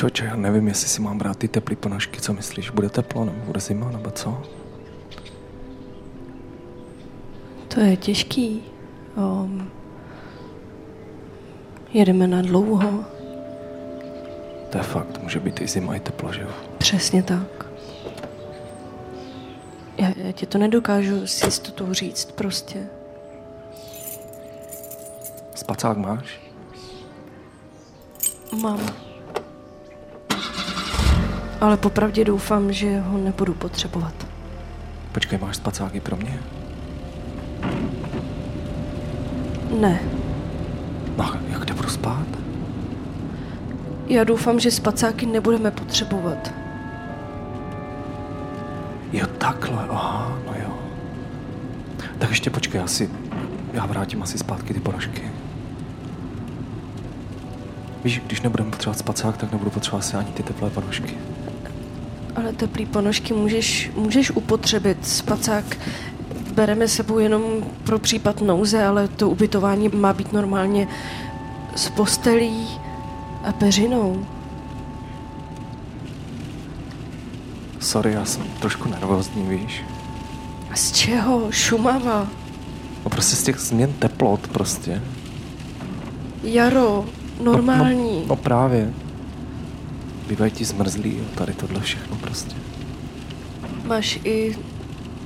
Čoče, já nevím, jestli si mám brát ty teplý ponožky, co myslíš? Bude teplo nebo bude zima, nebo co? To je těžký. Um, jedeme na dlouho. To je fakt, může být i zima, i teplo, že jo? Přesně tak. Já, já ti to nedokážu s jistotou říct prostě. Spacák máš? Mám. Ale popravdě doufám, že ho nebudu potřebovat. Počkej, máš spacáky pro mě? Ne. No, jak kde budu spát? Já doufám, že spacáky nebudeme potřebovat. Jo, takhle, aha, no jo. Tak ještě počkej, asi, já vrátím asi zpátky ty ponožky. Víš, když nebudeme potřebovat spacák, tak nebudu potřebovat asi ani ty teplé ponožky. Ale teplý ponožky můžeš, můžeš upotřebit. Spacák bereme sebou jenom pro případ nouze, ale to ubytování má být normálně s postelí a peřinou. Sorry, já jsem trošku nervózní, víš. A z čeho? Šumava. No prostě z těch změn teplot prostě. Jaro, normální. No, no, no právě. Bývají ti zmrzlí a tady tohle všechno prostě. Máš i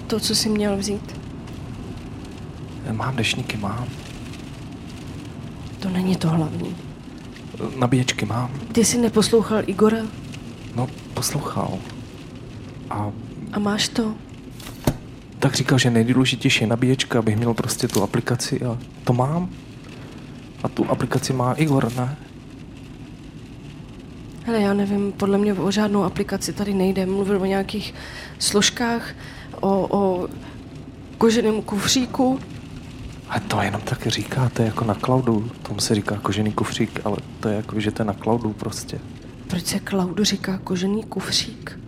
to, co jsi měl vzít? Já mám dešníky, mám. To není to hlavní. Nabíječky mám. Ty jsi neposlouchal Igora? No, poslouchal. A A máš to? tak říkal, že nejdůležitější je nabíječka, abych měl prostě tu aplikaci a to mám. A tu aplikaci má Igor, ne? Hele, já nevím, podle mě o žádnou aplikaci tady nejde. Mluvil o nějakých složkách, o, o koženém kufříku. Ale to jenom tak říkáte jako na cloudu. Tomu se říká kožený kufřík, ale to je jako, že to je na cloudu prostě. Proč se Klaudu říká kožený kufřík?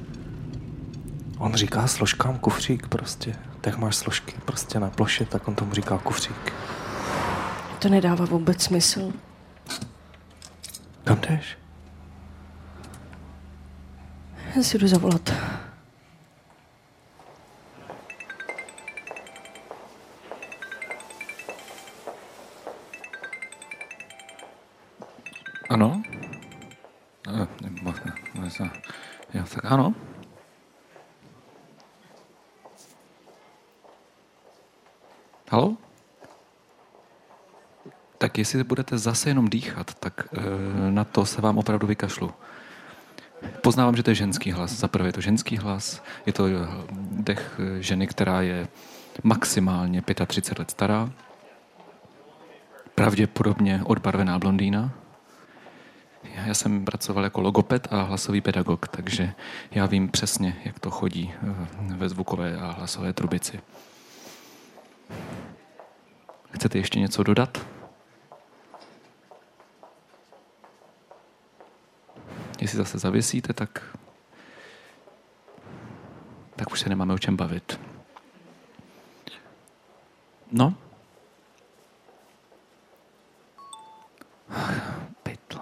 On říká složkám kufřík prostě. Tak máš složky prostě na ploše, tak on tomu říká kufřík. To nedává vůbec smysl. Kam jdeš? Já si jdu zavolat. Ano? Eh, Jo, tak ano. Halo? Tak jestli budete zase jenom dýchat, tak eh, na to se vám opravdu vykašlu. Poznávám, že to je ženský hlas. Za prvé je to ženský hlas, je to eh, dech eh, ženy, která je maximálně 35 let stará, pravděpodobně odbarvená blondýna. Já jsem pracoval jako logoped a hlasový pedagog, takže já vím přesně, jak to chodí eh, ve zvukové a hlasové trubici. Chcete ještě něco dodat? Jestli zase zavěsíte, tak, tak už se nemáme o čem bavit. No? Pytle.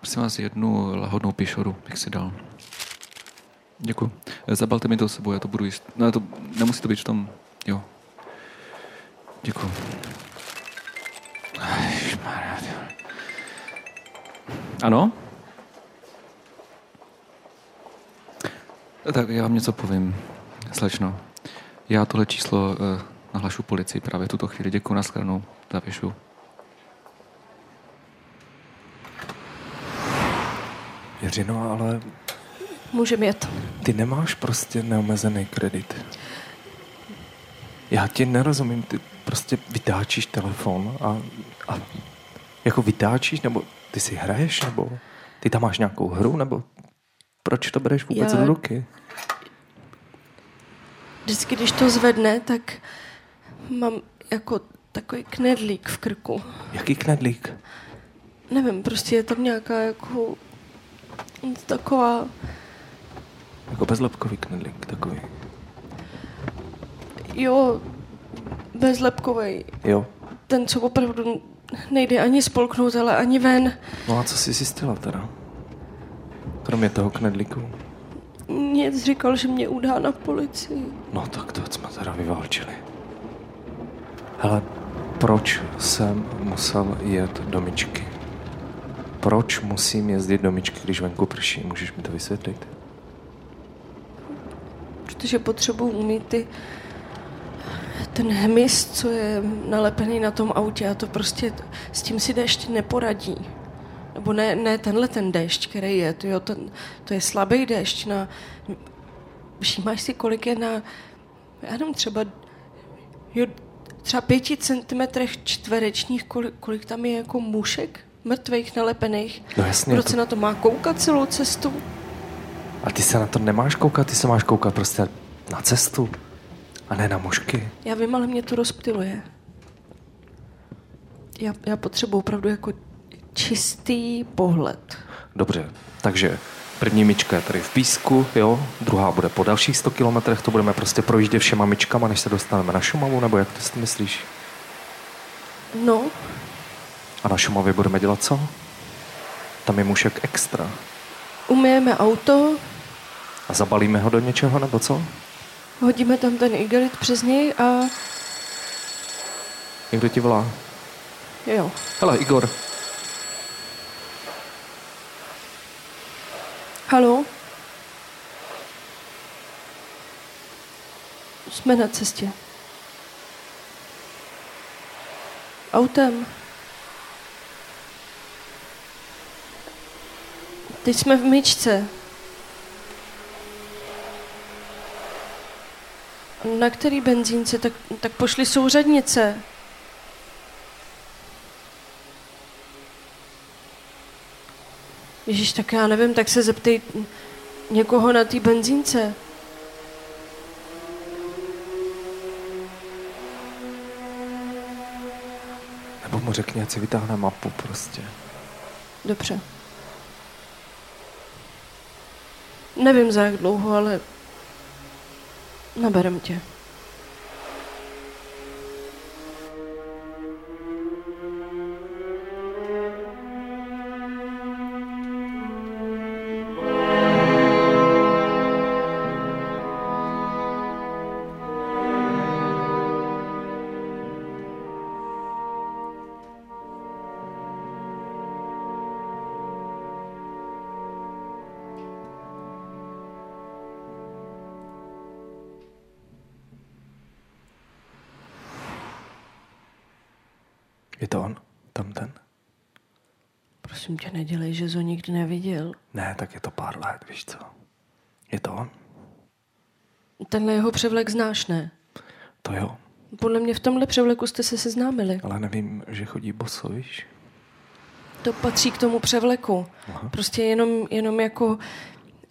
Prosím vás, jednu lahodnou pišoru bych si dal. Děkuji. Zabalte mi to sebou, já to budu jíst. No, to, nemusí to být v tom, jo. Děkuji. Ano? Tak já vám něco povím, slečno. Já tohle číslo eh, nahlašu policii právě tuto chvíli. Děkuji, nashledanou, zapíšu. Jiřino, ale Můžeme jet. ty nemáš prostě neomezený kredit. Já ti nerozumím, ty prostě vytáčíš telefon a, a jako vytáčíš, nebo ty si hraješ, nebo ty tam máš nějakou hru, nebo proč to bereš vůbec Já- do ruky? Vždycky, když to zvedne, tak mám jako takový knedlík v krku. Jaký knedlík? Nevím, prostě je tam nějaká jako taková, Jako bezlepkový knedlík takový. jo, bezlepkovej. Jo, Ten, co opravdu nejde ani spolknout, ale ani ven. No a co jsi zjistila teda? Kromě toho knedlíku. Nic říkal, že mě udá na policii. No tak to jsme teda vyválčili. Hele, proč jsem musel jet do myčky? Proč musím jezdit do myčky, když venku prší? Můžeš mi to vysvětlit? Protože potřebuji umít ty, ten hmyz, co je nalepený na tom autě a to prostě, s tím si dešť neporadí. Nebo ne, ne tenhle ten dešť, který je, to, jo, ten, to je slabý dešť na, všímáš si, kolik je na, já nevím, třeba, jo, třeba pěti centimetrech čtverečních, kolik, kolik tam je jako mušek mrtvých nalepených. No jasně. Proč se na to má koukat celou cestu? A ty se na to nemáš koukat, ty se máš koukat prostě na cestu. A ne na mušky. Já vím, ale mě to rozptiluje. Já, já potřebuji opravdu jako čistý pohled. Dobře, takže první myčka je tady v písku, jo, druhá bude po dalších 100 kilometrech, to budeme prostě projíždět všema myčkama, než se dostaneme na Šumavu, nebo jak to si myslíš? No, A na Šumavě budeme dělat co? Tam je mušek extra. umyjeme auto, A zabalíme ho do něčeho, nebo co? Hodíme tam ten igelit přes něj a Někdo ti volá? jo. Hele, Igor. Halo? Jsme na cestě. Autem. Teď jsme v myčce. Na který benzínce? Tak, tak pošli souřadnice. Ježíš, tak já nevím, tak se zeptej někoho na té benzínce. Nebo mu řekni, ať si vytáhne mapu prostě. Dobře. Nevím za jak dlouho, ale naberem tě. Prosím tě, nedělej, že ho nikdy neviděl. Ne, tak je to pár let, víš co? Je to on? Tenhle jeho převlek znáš, ne? To jo, Podle mě v tomhle převleku jste se seznámili. ale nevím, že chodí boso, víš? To patří k tomu převleku. Aha. Prostě jenom, jenom jako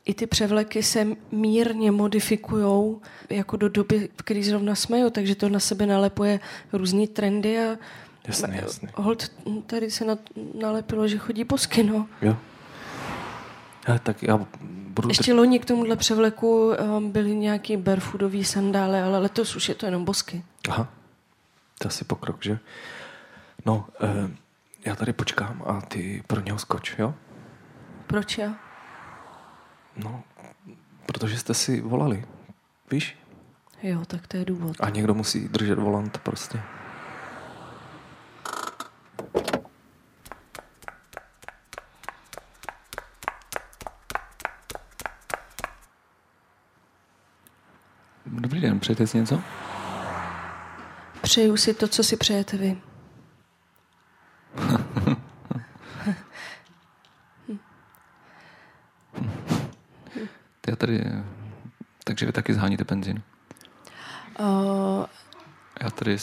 i ty převleky se mírně modifikujou jako do doby, v které zrovna jsme, jo, takže to na sebe nalepuje různý trendy a Jasně, jasně. hold tady se na, nalepilo, že chodí bosky, no. Jo. Hele, tak já budu... Ještě loni k tomuhle převleku um, byly nějaký barefootové sandále, ale letos už je to jenom bosky. Aha, to je asi pokrok, že? No, eh, já tady počkám a ty pro něho skoč, jo? Proč já? No, protože jste si volali, víš? Jo, tak to je důvod. A někdo musí držet volant prostě. Dobrý den, přejete si něco? Přeju si to, co si přejete vy. Já tady... Takže vy taky zháníte benzín. Uh, Já tady...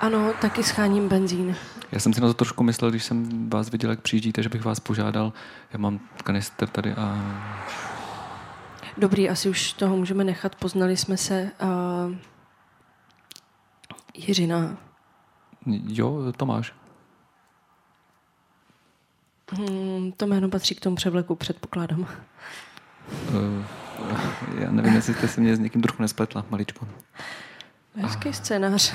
ano, taky scháním benzín. Já jsem si na to trošku myslel, když jsem vás viděl, jak přijíždíte, že bych vás požádal. Já mám kanister tady a... Dobrý, asi už toho můžeme nechat. Poznali jsme se. Uh, Jiřina. Jo, Tomáš. Hmm, to jméno patří k tomu převleku, předpokládám. Uh, já nevím, jestli jste si mě s někým trochu nespletla, maličko. Hezký scénář.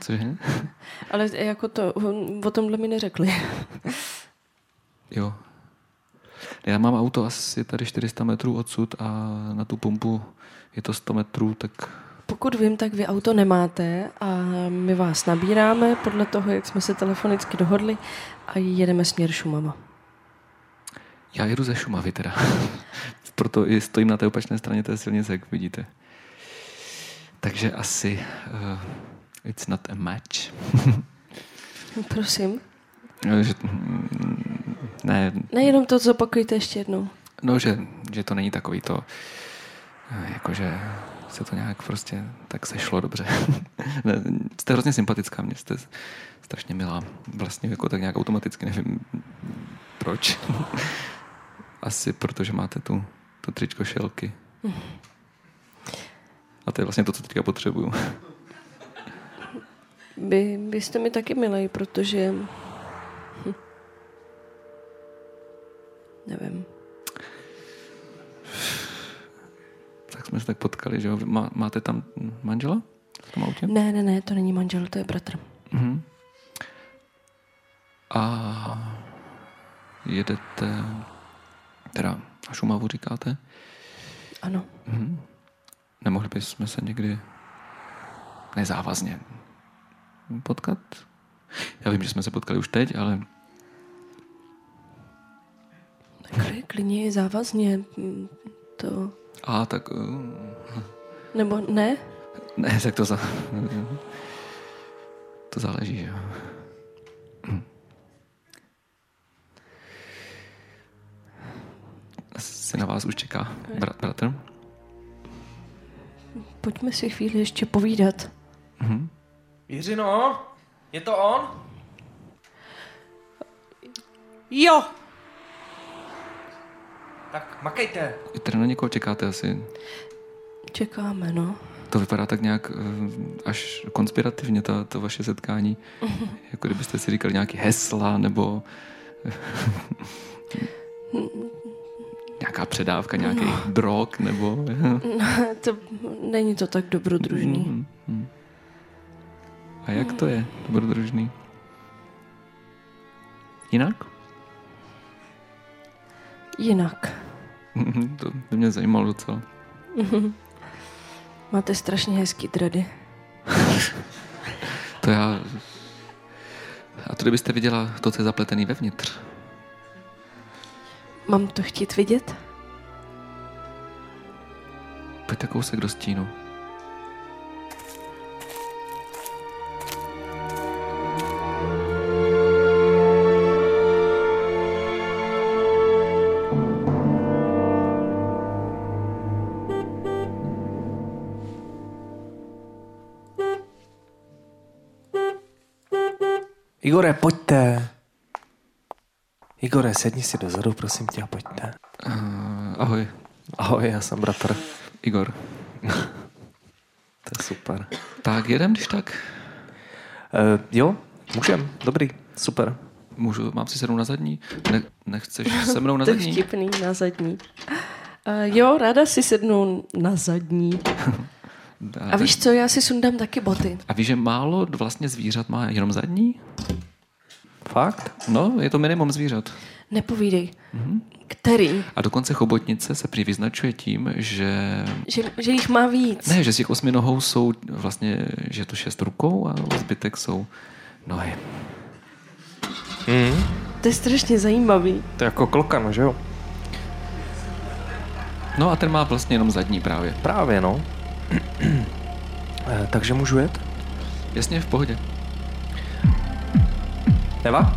Cože? Ale jako to, o tomhle mi neřekli. Jo. Já mám auto asi tady 400 metrů odsud a na tu pumpu je to 100 metrů, tak Pokud vím, tak vy auto nemáte a my vás nabíráme podle toho, jak jsme se telefonicky dohodli a jedeme směr Šumava. já jedu ze Šumavy teda. Proto i stojím na té opačné straně té silnice, jak vidíte. Takže asi uh, it's not a match. Prosím. Že, ne, Nejenom to zopakujte ještě jednou. no, že, že to není takový to, jakože se to nějak prostě tak sešlo dobře. ne, jste hrozně sympatická, mě jste strašně milá. Vlastně jako tak nějak automaticky, nevím proč. Asi protože máte tu, tu tričko šelky. A to je vlastně to, co teďka potřebuju. Vy jste mi taky milej, protože... Hm. Nevím. Tak jsme se tak potkali, že jo? Má, máte tam manžela v tom autě? Ne, ne, ne, to není manžel, to je bratr. Mhm. A jedete teda na Šumavu, říkáte? Ano. Mhm. Nemohli bychom se někdy nezávazně potkat? Já vím, že jsme se potkali už teď, ale Takhle klidně je závazně. To... a tak uh, Nebo ne? ne, tak to za, to záleží, že jo. Asi na vás už čeká bra- bratr. Pojďme si chvíli ještě povídat. Mhm. Jiřino, je to on? Jo! Tak makejte. Vy Teda na někoho čekáte asi. Čekáme, no. To vypadá tak nějak eh, až konspirativně, ta, to vaše setkání. Jako kdybyste si říkali nějaký hesla, nebo nějaká předávka nějakých drog, nebo... to, není to tak dobrodružný. Mhm, mhm. A jak to je, dobrodružný? Jinak? Jinak. To by mě zajímalo docela. Máte strašně hezký dredy. To já... A to kdybyste viděla to, co je zapletený vevnitř. Mám to chtít vidět? Pojďte kousek do stínu. Igore, pojďte. Igore, sedni si dozadu, prosím tě, a pojďte. Uh, ahoj, Ahoj, já jsem bratr. Igor. To je super. Tak jedem, když tak. Uh, jo, můžem, dobrý, super. Můžu, mám si sednout na zadní? Ne, nechceš se mnou na To je zadní? vtipný na zadní. Uh, jo, ráda si sednu na zadní. A víš co, já si sundám taky boty. a víš, že málo vlastně zvířat má jenom zadní? Fakt? No, je to minimum zvířat. Nepovídej. Mhm. Který? A dokonce chobotnice se prý vyznačuje tím, že Že, že jich má víc. ne, že z těch osmi nohou jsou vlastně, že je to šest rukou a zbytek jsou nohy. Mm. To je strašně zajímavý. To je jako klokan, že jo? No a ten má vlastně jenom zadní právě. Právě, no. Eh, takže můžu jet? Jasně, v pohodě. Eva?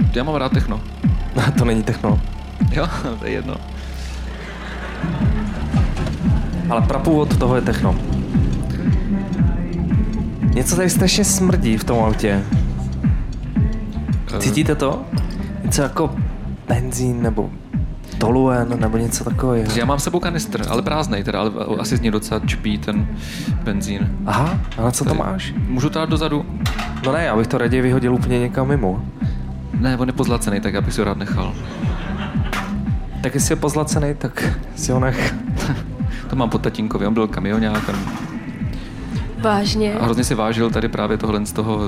E, Já mám rád techno. to není techno. Jo, to je jedno. Ale prapůvod toho je techno. Něco tady strašně smrdí v tom autě. E, Cítíte to? Něco jako benzín nebo toluen nebo něco takového. Já mám s sebou kanistr, ale prázdnej teda, ale asi z něj docela čpí ten benzín. Aha, a na co to Tady. máš? Můžu to dát dozadu? No ne, já bych to raději vyhodil úplně někam mimo. Ne, on je pozlacený, tak já bych si ho rád nechal. Tak jestli je pozlacený, tak si ho nech. To mám po tatínkovi, on byl kamionák a Vážně? A hrozně si vážil tady právě tohle z toho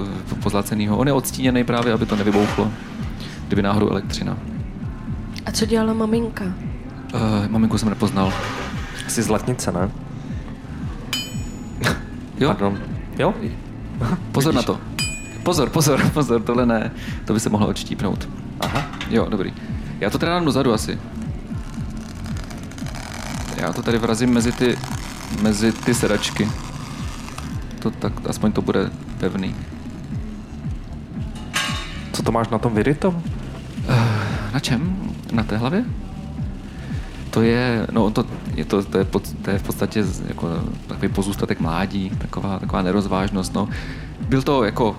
pozlaceného. On je odstíněný právě, aby to nevybouchlo, kdyby náhodou elektřina. A co dělala maminka? Uh, maminku jsem nepoznal. Jsi zlatnice, ne? Jo? Pardon. Jo? Pozor na to. Pozor, pozor, pozor, tohle ne. To by se mohlo odštípnout. Aha. Jo, dobrý. Já to teda dám dozadu asi. Já to tady vrazím mezi ty, mezi ty sedačky. To tak, aspoň to bude pevný. Co to máš na tom vyryto? Na čem? Na té hlavě? To je, no to je, to, to je, pod, to je v podstatě jako takový pozůstatek mládí, taková, taková nerozvážnost, no. Byl to jako,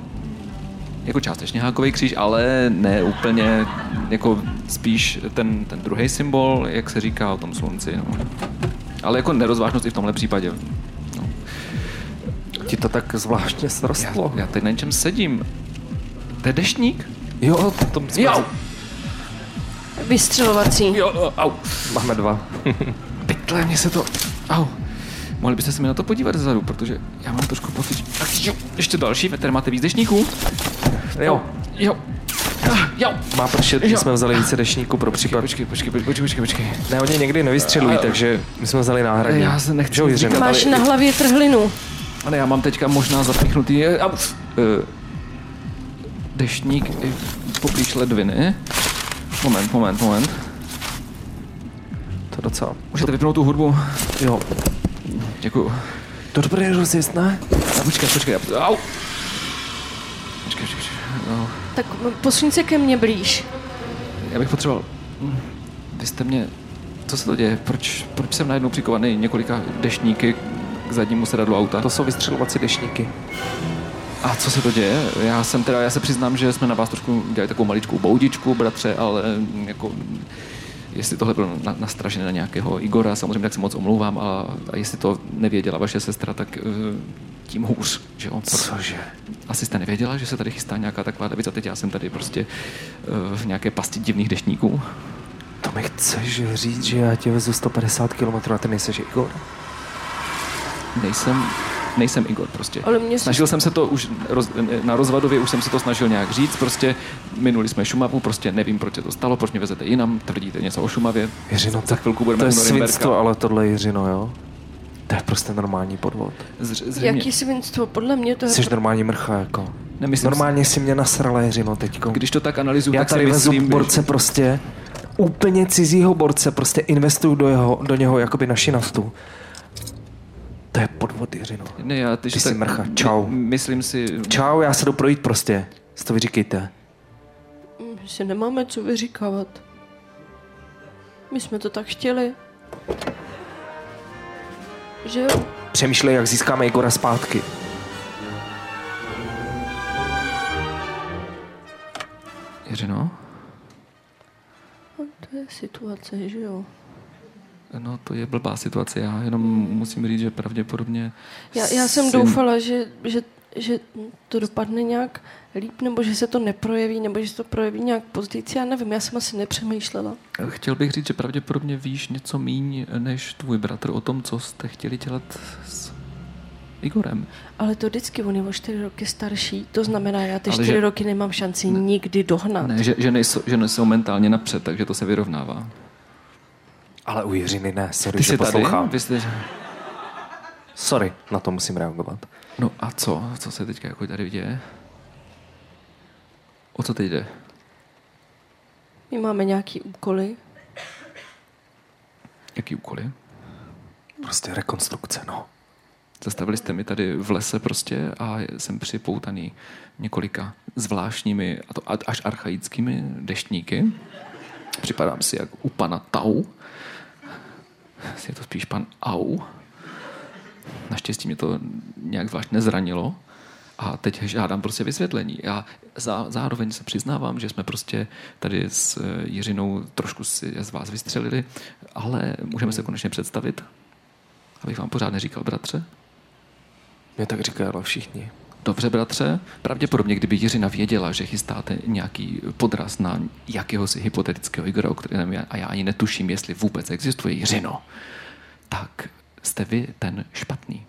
jako částečně hákový kříž, ale ne úplně, jako spíš ten, ten druhý symbol, jak se říká o tom slunci, no. Ale jako nerozvážnost i v tomhle případě. No. Ti to tak zvláštně Já, srostlo. já teď na něčem sedím. To je deštník? Jo, to jsme... Jo! Vystřelovací. Jo, au. Máme dva. Pytle, mě se to... Au. Mohli byste se mi na to podívat zezadu, protože já mám trošku pocit, že... Ještě další, tady máte víc dešníků? Jo. Jo. Ah, Jo. Má pršet, Jo. že jsme vzali více dešníků pro případ. Počkej, počkej, počkej, počkej, počkej, počkej. Ne, oni někdy nevystřelují, takže my jsme vzali náhradní. Já se nechci Že jo, Jiřino? říkat, Máš ale- na hlavě trhlinu. Ale já mám teďka možná zapíchnutý... eh, Au. Eh, Deštník i poblíž ledviny. Moment, moment, moment. To docela. Můžete vypnout tu hudbu? Jo. Děkuju. To dobrý rozjezd, ne? A počkej, počkej, já- au. Počkej, počkej, počkej. No. Tak posuň se ke mně blíž. Já bych potřeboval... Vy jste mě... Co se to děje? Proč, proč jsem najednou přikovaný několika deštníky k zadnímu sedadlu auta? To jsou vystřelovací dešníky. A co se to děje? Já jsem teda, já se přiznám, že jsme na vás trošku dělali takovou maličkou boudičku, bratře, ale mm, jako jestli tohle bylo na, nastražené na nějakého Igora, samozřejmě tak se moc omlouvám, a, a jestli to nevěděla vaše sestra, tak uh, tím hůř, že jo? Cože? Asi jste nevěděla, že se tady chystá nějaká taková věc a teď já jsem tady prostě uh, v nějaké pasti divných deštníků. To mi chceš říct, že já tě vezu 150 km a ty nejseš Igor? Nejsem, nejsem Igor prostě. Ale mě Snažil jsem se to už roz, na rozvadově, už jsem se to snažil nějak říct, prostě minuli jsme Šumavu, prostě nevím, proč se to stalo, proč mě vezete jinam, tvrdíte něco o Šumavě. Jiřino, Za chvilku budeme to je svinstvo, ale tohle je Jiřino, jo? To je prostě normální podvod. Zř, zřejmě, Jaký svinstvo? Podle mě to je... Jsi normální mrcha, jako. Nemyslím Normálně si mě nasrala Jiřino teďko. Když to tak analyzuju, Já tak si tady vezu myslím, borce prostě, úplně cizího borce, prostě investuju do, jeho, do něho jakoby naši naftu. To je podvod, Jiřino. Ne, já, ty, Ty jsi tak- mrcha, čau. My, myslím si... Čau, já se jdu projít prostě. Si to vyříkejte. My si nemáme co vyříkávat. My jsme to tak chtěli. Že jo? Přemýšlej, jak získáme Igora zpátky. Jiřino? No, to je situace, že jo? No, to je blbá situace. Já jenom musím říct, že pravděpodobně... Já, já jsem syn- doufala, že, že, že to dopadne nějak líp, nebo že se to neprojeví, nebo že se to projeví nějak později. Já nevím, já jsem asi nepřemýšlela. Chtěl bych říct, že pravděpodobně víš něco míň než tvůj bratr o tom, co jste chtěli dělat s Igorem. Ale to vždycky, on je o čtyři roky starší, to znamená, já ty Ale čtyři že- roky nemám šanci nikdy dohnat. Ne, že, že, nejsou, že nejsou mentálně napřed, takže to se vyrovnává. Ale u Jiřiny ne, sorry, Ty že jsi tady? poslouchám. Vy jste... Sorry, na to musím reagovat. No a co? Co se teďka jako tady děje? O co teď jde? My máme nějaký úkoly. Jaký úkoly? Prostě rekonstrukce, no. Zastavili jste mi tady v lese prostě a jsem připoutaný několika zvláštními, a to až archaickými deštníky. Připadám si jak u pana Tau. Je to spíš pan Au. Naštěstí mě to nějak zvlášť nezranilo. A teď žádám prostě vysvětlení. Já zá, zároveň se přiznávám, že jsme prostě tady s eh, Jiřinou trošku si z vás vystřelili, ale můžeme se konečně představit. Abych vám pořád neříkal, bratře. Mě tak říkají ale všichni. Dobře, bratře, pravděpodobně, kdyby Jiřina věděla, že chystáte nějaký podraz na jakéhosi hypotetického Igora, o kterém já, a já ani netuším, jestli vůbec existuje Jiřino, tak jste vy ten špatný.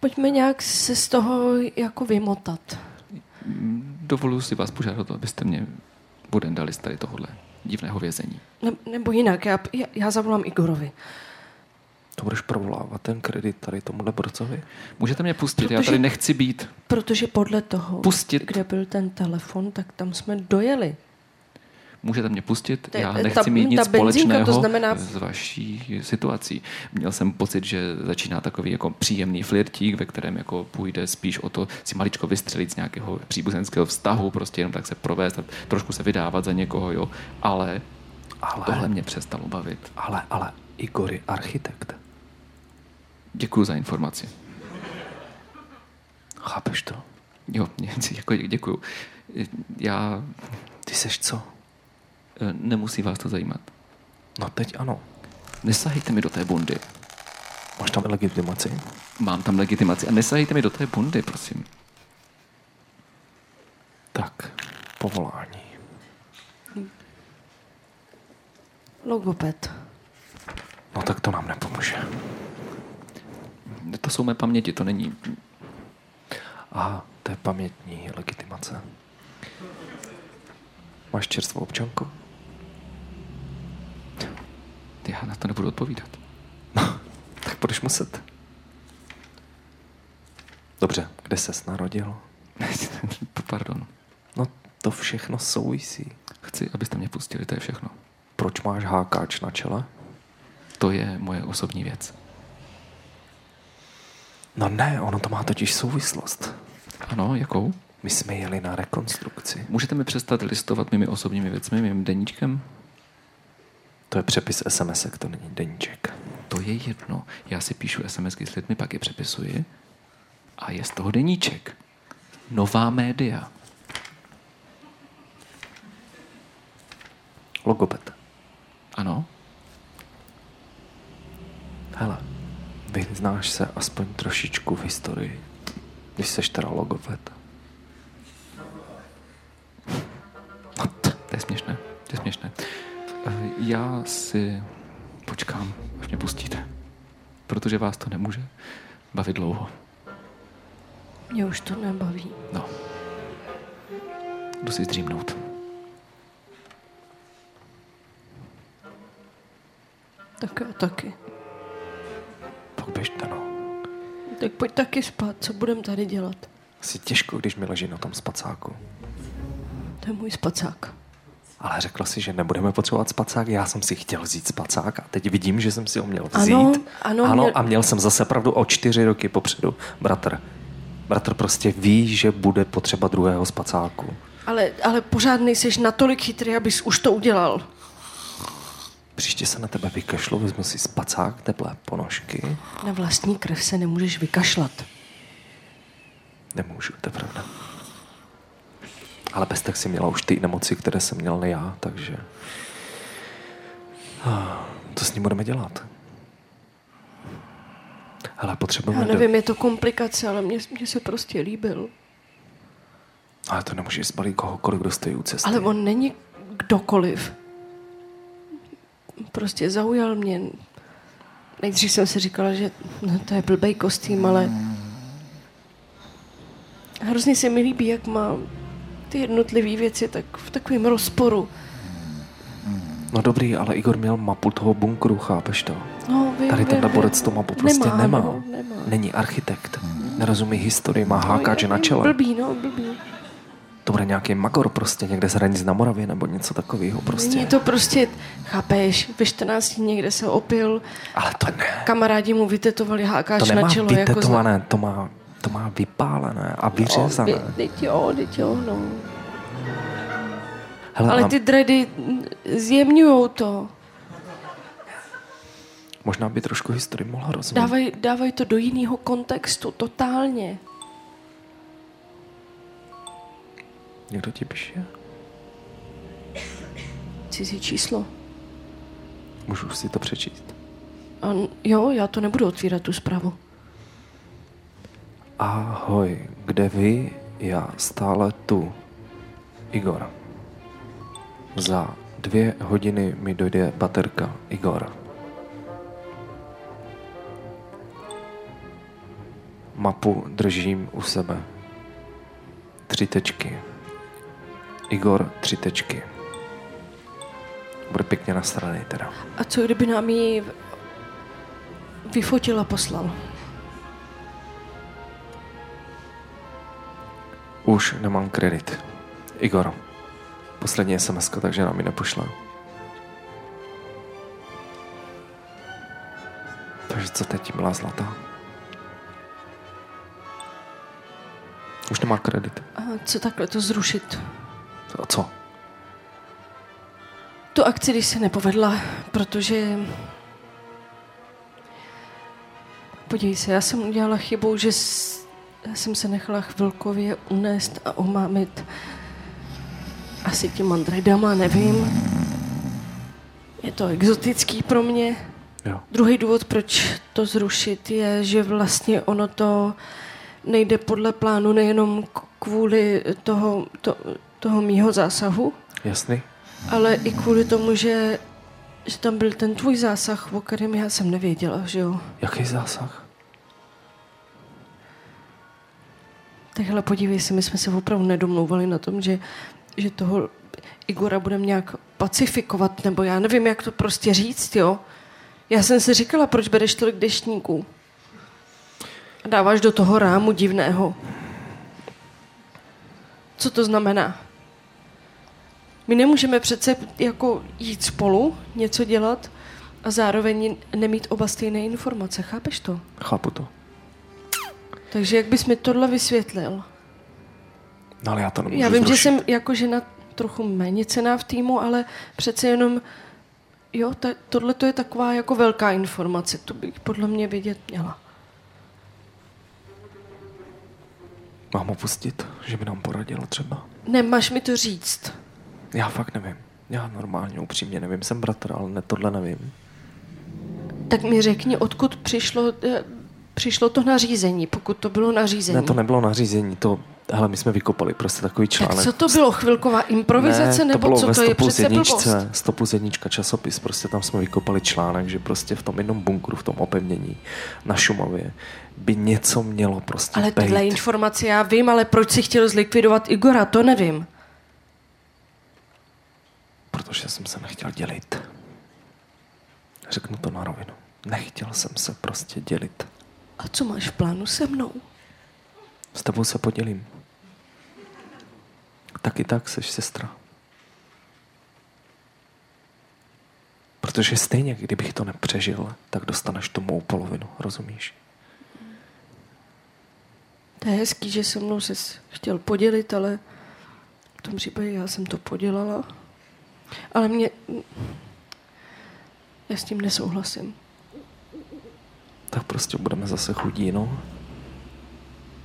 pojďme nějak se z toho jako vymotat. Dovoluji si vás požádat, abyste mě bude dali z tady tohohle divného vězení. Ne, nebo jinak, já, já, já zavolám Igorovi. To budeš provolávat ten kredit tady tomuhle borcovi? Můžete mě pustit, já Protože- tady nechci být. Protože podle toho, Pustit. kde byl ten telefon, tak tam jsme dojeli. Můžete mě pustit, To je- já ta- nechci mít ta nic benzínka, to společného znamená- s vaší situací. Měl jsem pocit, že začíná takový jako příjemný flirtík, ve kterém jako půjde spíš o to si maličko vystřelit z nějakého příbuzenského vztahu, prostě jenom tak se provést a trošku se vydávat za někoho, jo. Ale, Ale, tohle mě přestalo bavit. ale, ale Igor je architekt. Děkuji za informaci. Chápeš to? Jo, jako děkuju. Já Ty seš co? eh, nemusí vás to zajímat. No teď ano. Nesahejte mi do té bundy. Máš tam legitimaci? Mám tam legitimaci a nesahejte mi do té bundy, prosím. Tak, povolání. Logoped. No tak to nám nepomůže. To jsou mé paměti, to není... Aha, to je pamětní legitimace. Máš čerstvou občanku? Já na to nebudu odpovídat. Tak budeš muset. Dobře, kde ses narodil? Pardon. No, to všechno souvisí. Chci, abyste mě pustili, to je všechno. Proč máš hákáč na čele? To je moje osobní věc. No ne, ono to má totiž souvislost. Ano, jakou? My jsme jeli na rekonstrukci. Můžete mi přestat listovat mými osobními věcmi, mým deníčkem? To je přepis sms to není deníček. To je jedno. Já si píšu SMSky s lidmi, pak je přepisuji a je z toho deníček. Nová média. Logoped. Ano? Hele, vyznáš se aspoň trošičku v historii, když seš teda logoped. No, to je směšné. To je směšné. Eh, Já si počkám, až mě pustíte. Protože vás to nemůže bavit dlouho. Mě už to nebaví. No. Jdu si zdřímnout. Tak já taky. Tak běžte, no. Tak pojď taky spát, co budem tady dělat? Asi těžko, když mi leží na tom spacáku. To je můj spacák. Ale řekla si, že nebudeme potřebovat spacák. Já jsem si chtěl vzít spacák a teď vidím, že jsem si ho měl vzít. Ano, ano, ano měl- a měl jsem zase pravdu o čtyři roky popředu. Bratr. Bratr prostě ví, že bude potřeba druhého spacáku. Ale, ale pořád nejseš natolik chytrý, abys už to udělal. Příště se na tebe vykašlu, vezmu si spacák, teplé ponožky. Na vlastní krev se nemůžeš vykašlat. Nemůžu, to je pravda. Ale bez tak si měla už ty nemoci, které jsem měl já, takže... Co s ním budeme dělat? Já potřebujeme... nevím, je to komplikace, ale mně, mně se prostě líbil. Ale to nemůžeš zbalit kohokoliv, kdo stojí u cesty. Ale on není kdokoliv. Prostě zaujal mě. Nejdřív jsem si říkala, že no, to je blbej kostým, ale hrozně se mi líbí, jak má ty jednotlivé věci tak v takovém rozporu. No dobrý, ale Igor měl mapu toho bunkru, chápeš to? No, vím, Tady ten vím. tu mapu prostě nemá. Nemá, no, nemá. Není architekt. Nerozumí historii, má No, na je čele. Blbý, no, blbý. To bude nějaký magor prostě někde z hranic na Moravě nebo něco takového prostě. Není to prostě, chápeš, ve 14 někde se opil, Ale to ne. kamarádi mu vytetovali hákáč To nemá na čelo. Jako vytetované, to má, to má vypálené a vyřezané. No, teď jo, teď jo, no. Hele, Ale ty dready zjemňujou to. možná by trošku historii mohla rozumět. Dávaj, dávaj to do jiného kontextu, totálně. Někdo ti píše? Cizí číslo. Můžu si to přečíst. A n- jo, já to nebudu otvírat, tu zprávu. Ahoj, kde vy? Já stále tu. Igor. Za dvě hodiny mi dojde baterka. Igor. Mapu držím u sebe. Tři tečky. Igor, tři tečky. Bude pěkně nasraný teda. A co kdyby nám ji vyfotil a poslal? Už nemám kredit. Igor, poslední sms takže nám ji nepošle. Takže co teď, milá zlatá? Už nemá kredit. A co takhle to zrušit? A co? Tu akci, když se nepovedla, protože... Podívej se, já jsem udělala chybu, že jsem se nechala chvilkově unést a omámit asi těma andredama, nevím. Je to exotický pro mě. Jo. Druhý důvod, proč to zrušit, je, že vlastně ono to nejde podle plánu nejenom kvůli toho, to, toho mýho zásahu, Jasný? ale i kvůli tomu, že, že tam byl ten tvůj zásah, o kterém já jsem nevěděla, že jo. Jaký zásah? Tak hele, podívej se, my jsme se opravdu nedomlouvali na tom, že, že toho Igora budeme nějak pacifikovat, nebo já nevím, jak to prostě říct, jo. Já jsem si říkala, proč bereš tolik deštníků. A dáváš do toho rámu divného. Co to znamená? My nemůžeme přece jako jít spolu, něco dělat a zároveň nemít oba stejné informace. Chápeš to? Chápu to. Takže jak bys mi tohle vysvětlil? No ale já to nemůžu Já vím, zrušit. že jsem jako žena trochu méně cená v týmu, ale přece jenom, jo, ta, tohle to je taková jako velká informace, to bych podle mě vědět měla. Mám ho pustit, že by nám poradil třeba. Nemáš mi to říct. Já fakt nevím. Já normálně, upřímně nevím. Jsem bratr, ale ne, tohle nevím. Tak mi řekni, odkud přišlo, eh, přišlo to nařízení, pokud to bylo nařízení. Ne, to nebylo nařízení, to, hele, my jsme vykopali prostě takový článek. tak co to bylo? Chvilková improvizace? ne, nebo to bylo co to je 100 plus přece jedničce, blbost? 100 plus jednička časopis, prostě tam jsme vykopali článek, že prostě v tom jednom bunkru, v tom opevnění na Šumavě by něco mělo prostě Ale bejt. tyhle informace já vím, ale proč si chtěl zlikvidovat Igora, to nevím. Protože jsem se nechtěl dělit. Řeknu to na rovinu. Nechtěl jsem se prostě dělit. A co máš v plánu se mnou? S tebou se podělím. Tak i tak seš sestra. Protože stejně, kdybych to nepřežil, tak dostaneš tu mou polovinu, rozumíš? To je hezký, že se mnou se chtěl podělit, ale v tom případě já jsem to podělala. Ale mě... Já s tím nesouhlasím. Tak prostě budeme zase chudí, no.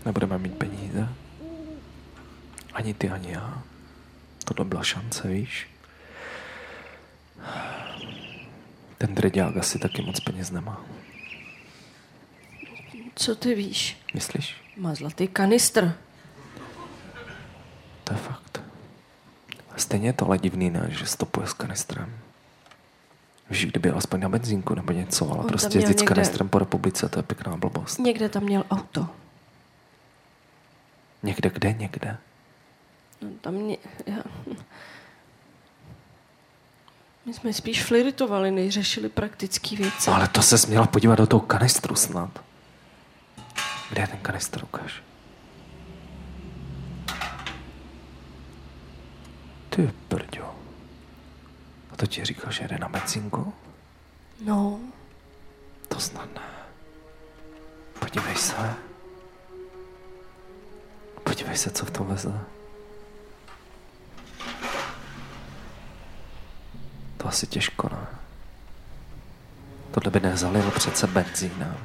Nebudeme mít peníze. Ani ty, ani já. Tohle byla šance, víš? Ten dreďák asi taky moc peněz nemá. Co ty víš? Myslíš? Má zlatý kanistr. To je fakt. Stejně je to ale divný, ne? Že stopuje s kanistrem. Víš, kdyby aspoň na benzínku nebo něco, ale tam prostě jezdit s kanistrem po republice, to je pěkná blbost. Někde tam měl auto. Někde, kde, někde. No, tam mě... Já... My jsme spíš flirtovali, než řešili praktické věci. Ale to se měla podívat do toho kanistru snad. Kde je ten kanistr, ukáž? Ty brďo. A to ti říkal, že jde na benzínku? No, To snad ne. Podívej se. Podívej se, co v tom veze. To asi těžko, ne? Tohle by nezalilo přece benzínem.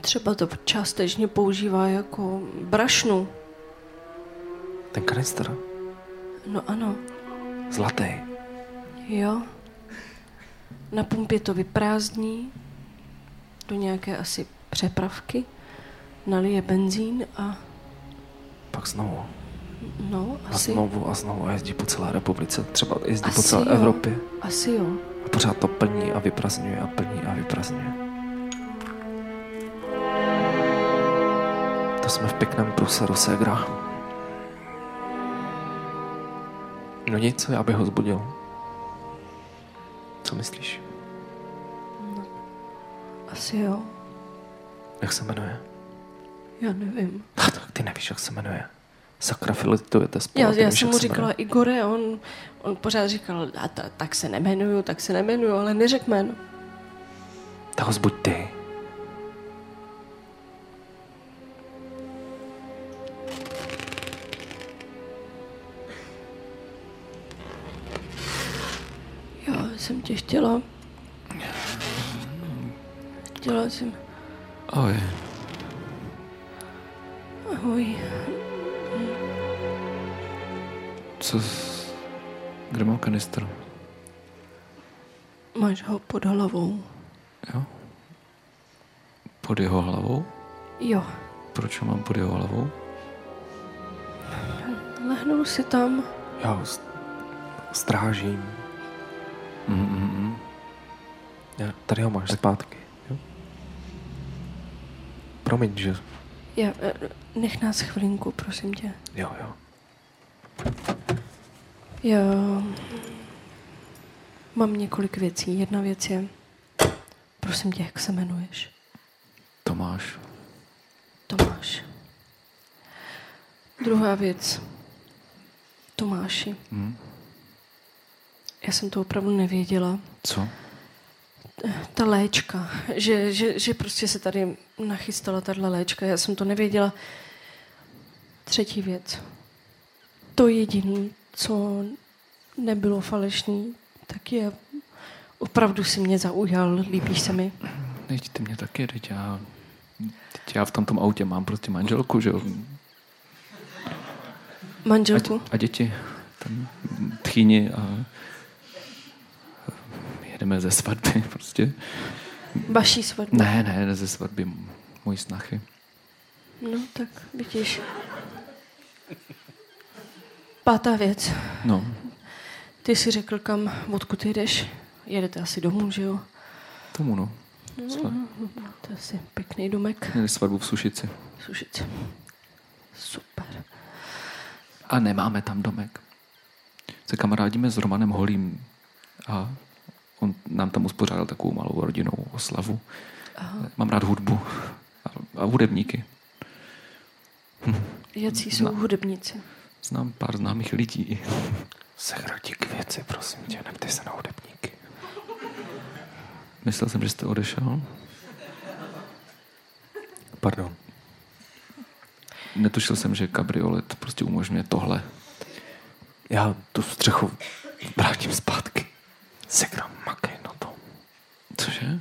třeba to částečně používá jako brašnu. Ten kanistr, No ano, zlatý. jo. Na pumpě to vyprázdní do nějaké asi přepravky, nalije benzín a Pak znovu. no, A asi, znovu a znovu a jezdí po celé republice. Třeba jezdí po Asi celé jo. Evropě. asi jo. A pořád to plní a vyprazňuje a plní a vyprazňuje. To jsme v pěkném průseru, Segra. No nic, já bych ho zbudil. Co myslíš? Asi jo. Jak se jmenuje? Já nevím. A tak ty nevíš, jak se jmenuje. Sakra, filitujete spolu. Já, já jsem mu říkala jmenuje. Igore on, on pořád říkal, a ta, tak se nemenuju, tak se nemenuju, ale neřek jméno. Tak ho zbuď ty. Chtěla. Chtěla jsem, Ahoj. ahoj, Co s... Kde mám kanistr? máš ho pod hlavou. Jo? Pod jeho hlavou? Jo, Proč ho mám pod jeho hlavou? lehnul si tam. Já ho st- strážím. Mm, mm, mm. Já, tady ho máš zpátky. Jo? Promiň, že... Já, eh, nech nás chvilinku, prosím tě. Jo, jo. Já mám několik věcí. Jedna věc je, prosím tě, jak se jmenuješ? Tomáš. Tomáš. Druhá věc. Tomáši. Hm? Já jsem to opravdu nevěděla. Co? Ta léčka, že, že, že prostě se tady nachystala tahle léčka, já jsem to nevěděla. Třetí věc. To jediné, co nebylo falešný, tak je opravdu si mě zaujal, líbíš se mi. Teď ty mě taky, teď já... Teď já v tomto autě mám prostě manželku, že jo? A, Manželku? a děti. Tam tchýni a jedeme ze svatby prostě. Vaší svatbu? Ne, ne, ze svatby mojí snachy. No, tak vidíš. Pátá věc. No, Ty jsi řekl, kam, odkud jdeš. Jedete asi domů, že jo? tomu no. Sva- To je asi pěkný domek. Měli svatbu v Sušici. Sušice. Super. A nemáme tam domek. Se kamarádíme s Romanem Holím a on nám tam uspořádal takovou malou rodinnou oslavu. Aha. Mám rád hudbu a, a hudebníky. Jací jsou hudebníci? Znám pár známých lidí. Segra ti k věci, prosím tě, neptej se na hudebníky. Myslel jsem, že jste odešel. Pardon. Netušil jsem, že kabriolet prostě umožňuje tohle. Já tu střechu vrátím zpátky. Segra, makej na to. Cože?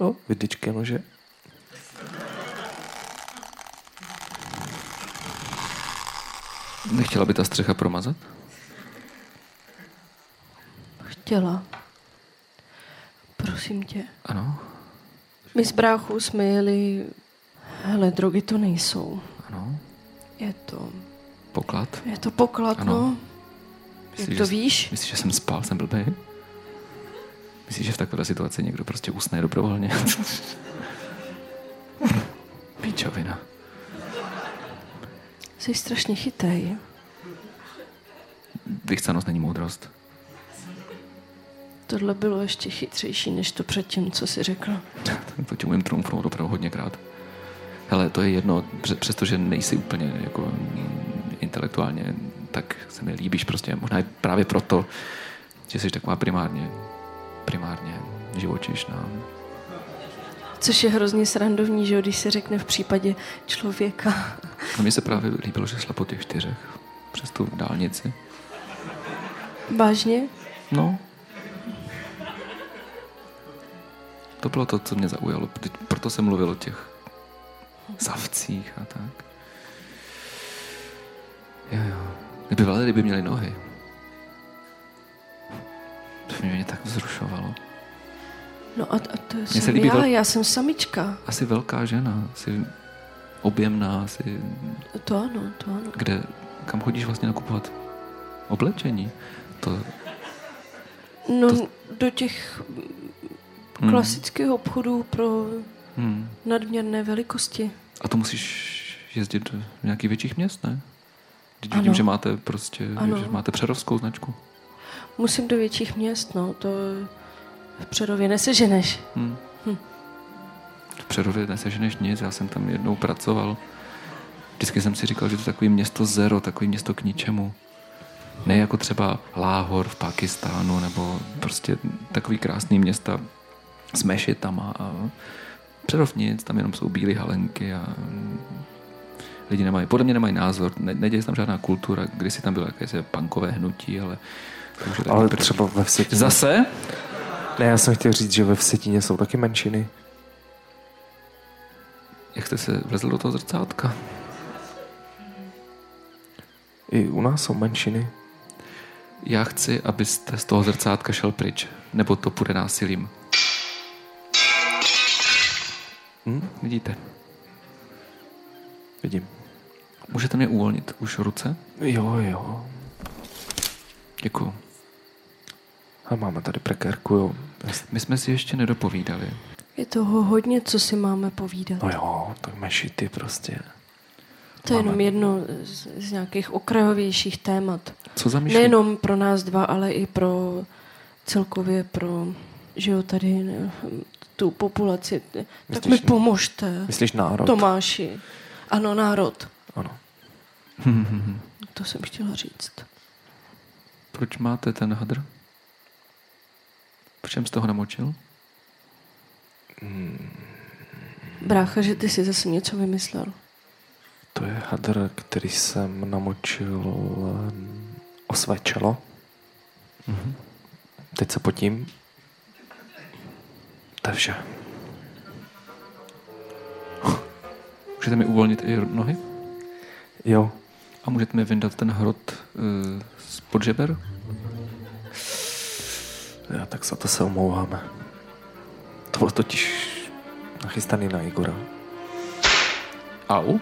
No, vidičky nože. Nechtěla by ta střecha promazat? Chtěla. Prosím tě. Ano, My s bráchou jsme jeli... Hele, drogy to nejsou. ano. Je to... Poklad. Je to poklad, Ano. no. Myslíš, Jak to že- víš? Myslíš, že jsem spal, jsem blbý? Myslíš, že v takové situaci někdo prostě usne dobrovolně? Píčovina. Jsi strašně chytej. Vychcanost není moudrost. Tohle bylo ještě chytřejší, než to předtím, co jsi řekl. to ti umím trumfnout opravdu hodněkrát. Hele, to je jedno, pře- přestože nejsi úplně jako intelektuálně, tak se mi líbíš prostě. Možná i právě proto, že jsi taková primárně, primárně živočišná. Což je hrozně srandovní, že když se řekne v případě člověka. No mně se právě líbilo, že šla po těch čtyřech přes tu dálnici. Vážně? No. To bylo to, co mě zaujalo. Proto jsem mluvil o těch savcích a tak. Kdyby veledy by měly nohy. To mě tak vzrušovalo. No a, a to se jsem líbí já, vel- já jsem samička. Asi velká žena, asi objemná, asi To ano, to ano. kde, kam chodíš vlastně nakupovat oblečení. To, No, To- do těch Hmm. klasických obchodů pro hmm, nadměrné velikosti. A to musíš jezdit do nějakých větších měst, ne? Teď Ano. vidím, že máte prostě, Ano. že máte přerovskou značku. Musím do větších měst, no, to v Přerově neseženeš. Hm. V Přerově neseženeš nic, já jsem tam jednou pracoval. Vždycky jsem si říkal, že to je takový město zero, takový město k ničemu. Ne jako třeba Láhor v Pakistánu, nebo prostě takový krásný města s mešitama a Přerov nic, tam jenom jsou bílé halenky a lidi nemají, podle mě nemají názor, ne, neděje se tam žádná kultura, kdysi tam bylo jakési punkové hnutí, ale Ale pryč. třeba ve Vsetíně... Zase? Ne, já jsem chtěl říct, že ve Vsetíně jsou taky menšiny. Jak jste se vlezl do toho zrcátka? I u nás jsou menšiny. Já chci, abyste z toho zrcátka šel pryč, nebo to půjde násilím. Hm? Vidíte? Vidím. Můžete mě uvolnit už ruce? Jo, jo. Děkuju. A máme tady prekérku, jo. My jsme si ještě nedopovídali. Je toho hodně, co si máme povídat. No jo, tak mešity prostě. To je jenom jedno z, z nějakých okrajovějších témat. Co za myšlenky? Nejenom pro nás dva, ale i pro celkově pro, že jo, tady ne, tu populaci. Tak Myslíš- mi pomožte. Myslíš národ? Tomáši. Ano, národ. Ano. To jsem chtěla říct. Proč máte ten hadr? V čem jste ho namočil? Brácha, že ty si zase něco vymyslel. To je hadr, který jsem namočil eh, o své čelo. Mhm. Teď se potím. To je vše. Můžete mi uvolnit i nohy? Jo, A můžete mi vyndat ten hrot uh, z podžeber? já tak za to se omlouváme. To bylo totiž nachystaný na Igora. Au.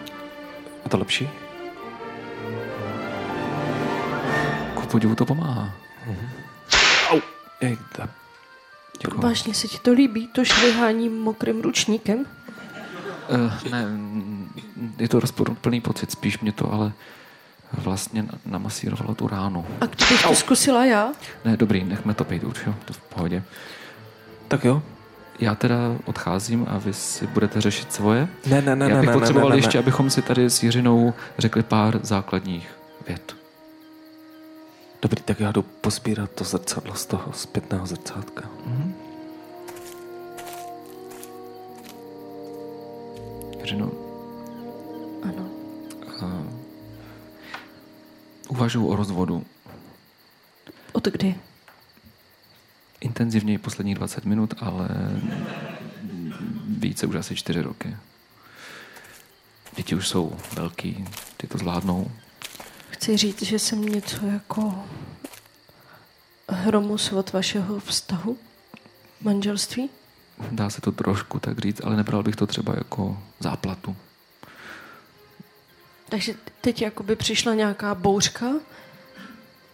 Je to lepší? Ku podivu to pomáhá. Jej, da. Děkuju. Vážně se ti to líbí, to švihání mokrým ručníkem? Uh, ne, je to rozporuplný pocit, spíš mě to ale vlastně na- namasírovalo tu ránu. A kdybych to zkusila já? Ne, dobrý, nechme to být už, jo, to v pohodě. Tak jo. Já teda odcházím a vy si budete řešit svoje. Ne, ne, ne, Já ne, bych ne, potřeboval ne, ne, ještě, ne. abychom si tady s Jiřinou řekli pár základních vět. Dobrý, tak já jdu pozbírat to zrcadlo z toho zpětného zrcátka. Jiřino, uvažuji o rozvodu. Od kdy? Intenzivněji posledních 20 minut, ale více už asi 4 roky. Děti už jsou velký, ty to zvládnou. Chci říct, že jsem něco jako hromus od vašeho vztahu, manželství. Dá se to trošku tak říct, ale nebral bych to třeba jako záplatu. Takže teď jakoby přišla nějaká bouřka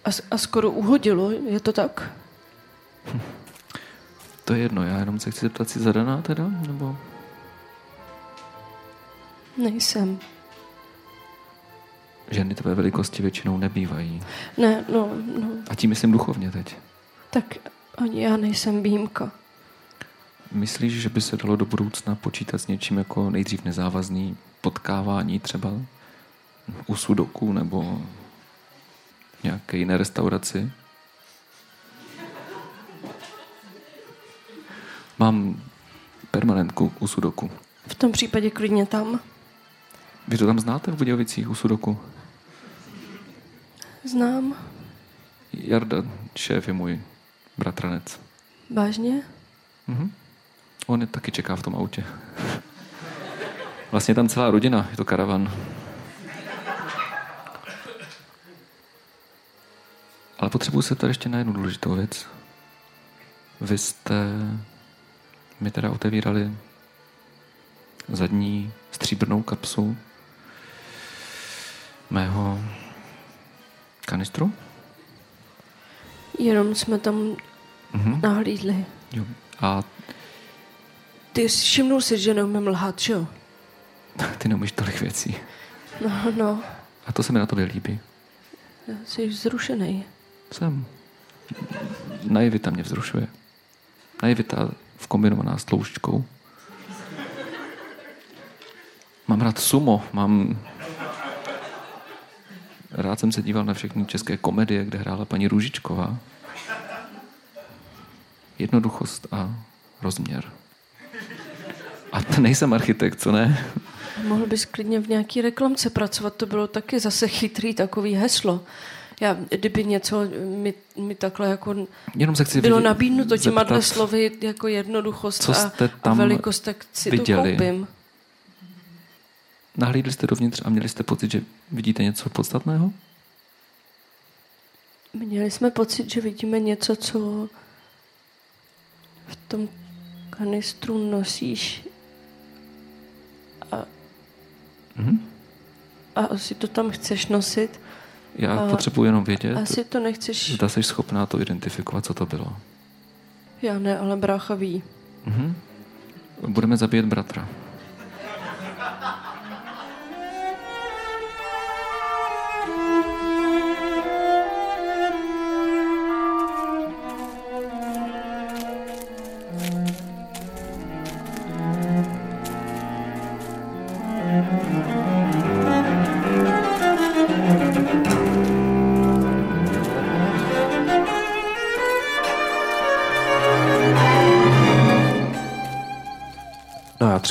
a, a skoro uhodilo, je to tak? To je jedno, já jenom se chci zeptat si zadaná teda, nebo Nejsem. ženy tvé velikosti většinou nebývají. Ne, no, no, A tím myslím duchovně teď. tak ani já nejsem výjimka. Myslíš, že by se dalo do budoucna počítat s něčím jako nejdřív nezávazný potkávání třeba u sudoku nebo nějaké jiné restauraci? Mám permanentku u sudoku. V tom případě klidně tam. Vy to tam znáte v Budějovicích u sudoku? Znám. Jarda, šéf je můj bratranec. Vážně? Mhm. On je taky čeká v tom autě. Vlastně je tam celá rodina, je to karavan. Potřebuji se tady ještě na jednu důležitou věc. Vy jste mi teda otevírali zadní stříbrnou kapsu mého kanistru. Jenom jsme tam Mhm. nahlídli. Jo. A Ty jsi všimnul si, že neumím lhát, že jo? Ty neumíš tolik věcí. No, no, A to se mi na tobě líbí. jsi vzrušený. Jsem. Naivita mě vzrušuje. Naivita v kombinovaná s tloušťkou. Mám rád sumo, mám... Rád jsem se díval na všechny české komedie, kde hrála paní Růžičková. Jednoduchost a rozměr. A to nejsem architekt, co ne? Mohl bys klidně v nějaký reklamce pracovat, to bylo taky zase chytrý takový heslo. Já, kdyby něco mi, mi takhle jako Jenom se chci bylo vidět- nabídnuto těma dle slovy jako jednoduchost co a, jste a tam velikost, tak si viděli? to koupím. Nahlídli jste dovnitř a měli jste pocit, že vidíte něco podstatného? Měli jsme pocit, že vidíme něco, co v tom kanistru nosíš Mhm. a asi to tam chceš nosit. Já A- potřebuji jenom vědět, Asi to nechceš, zda jsi schopná to identifikovat, co to bylo. já ne, ale brácha ví. Mhm. Budeme zabíjet bratra.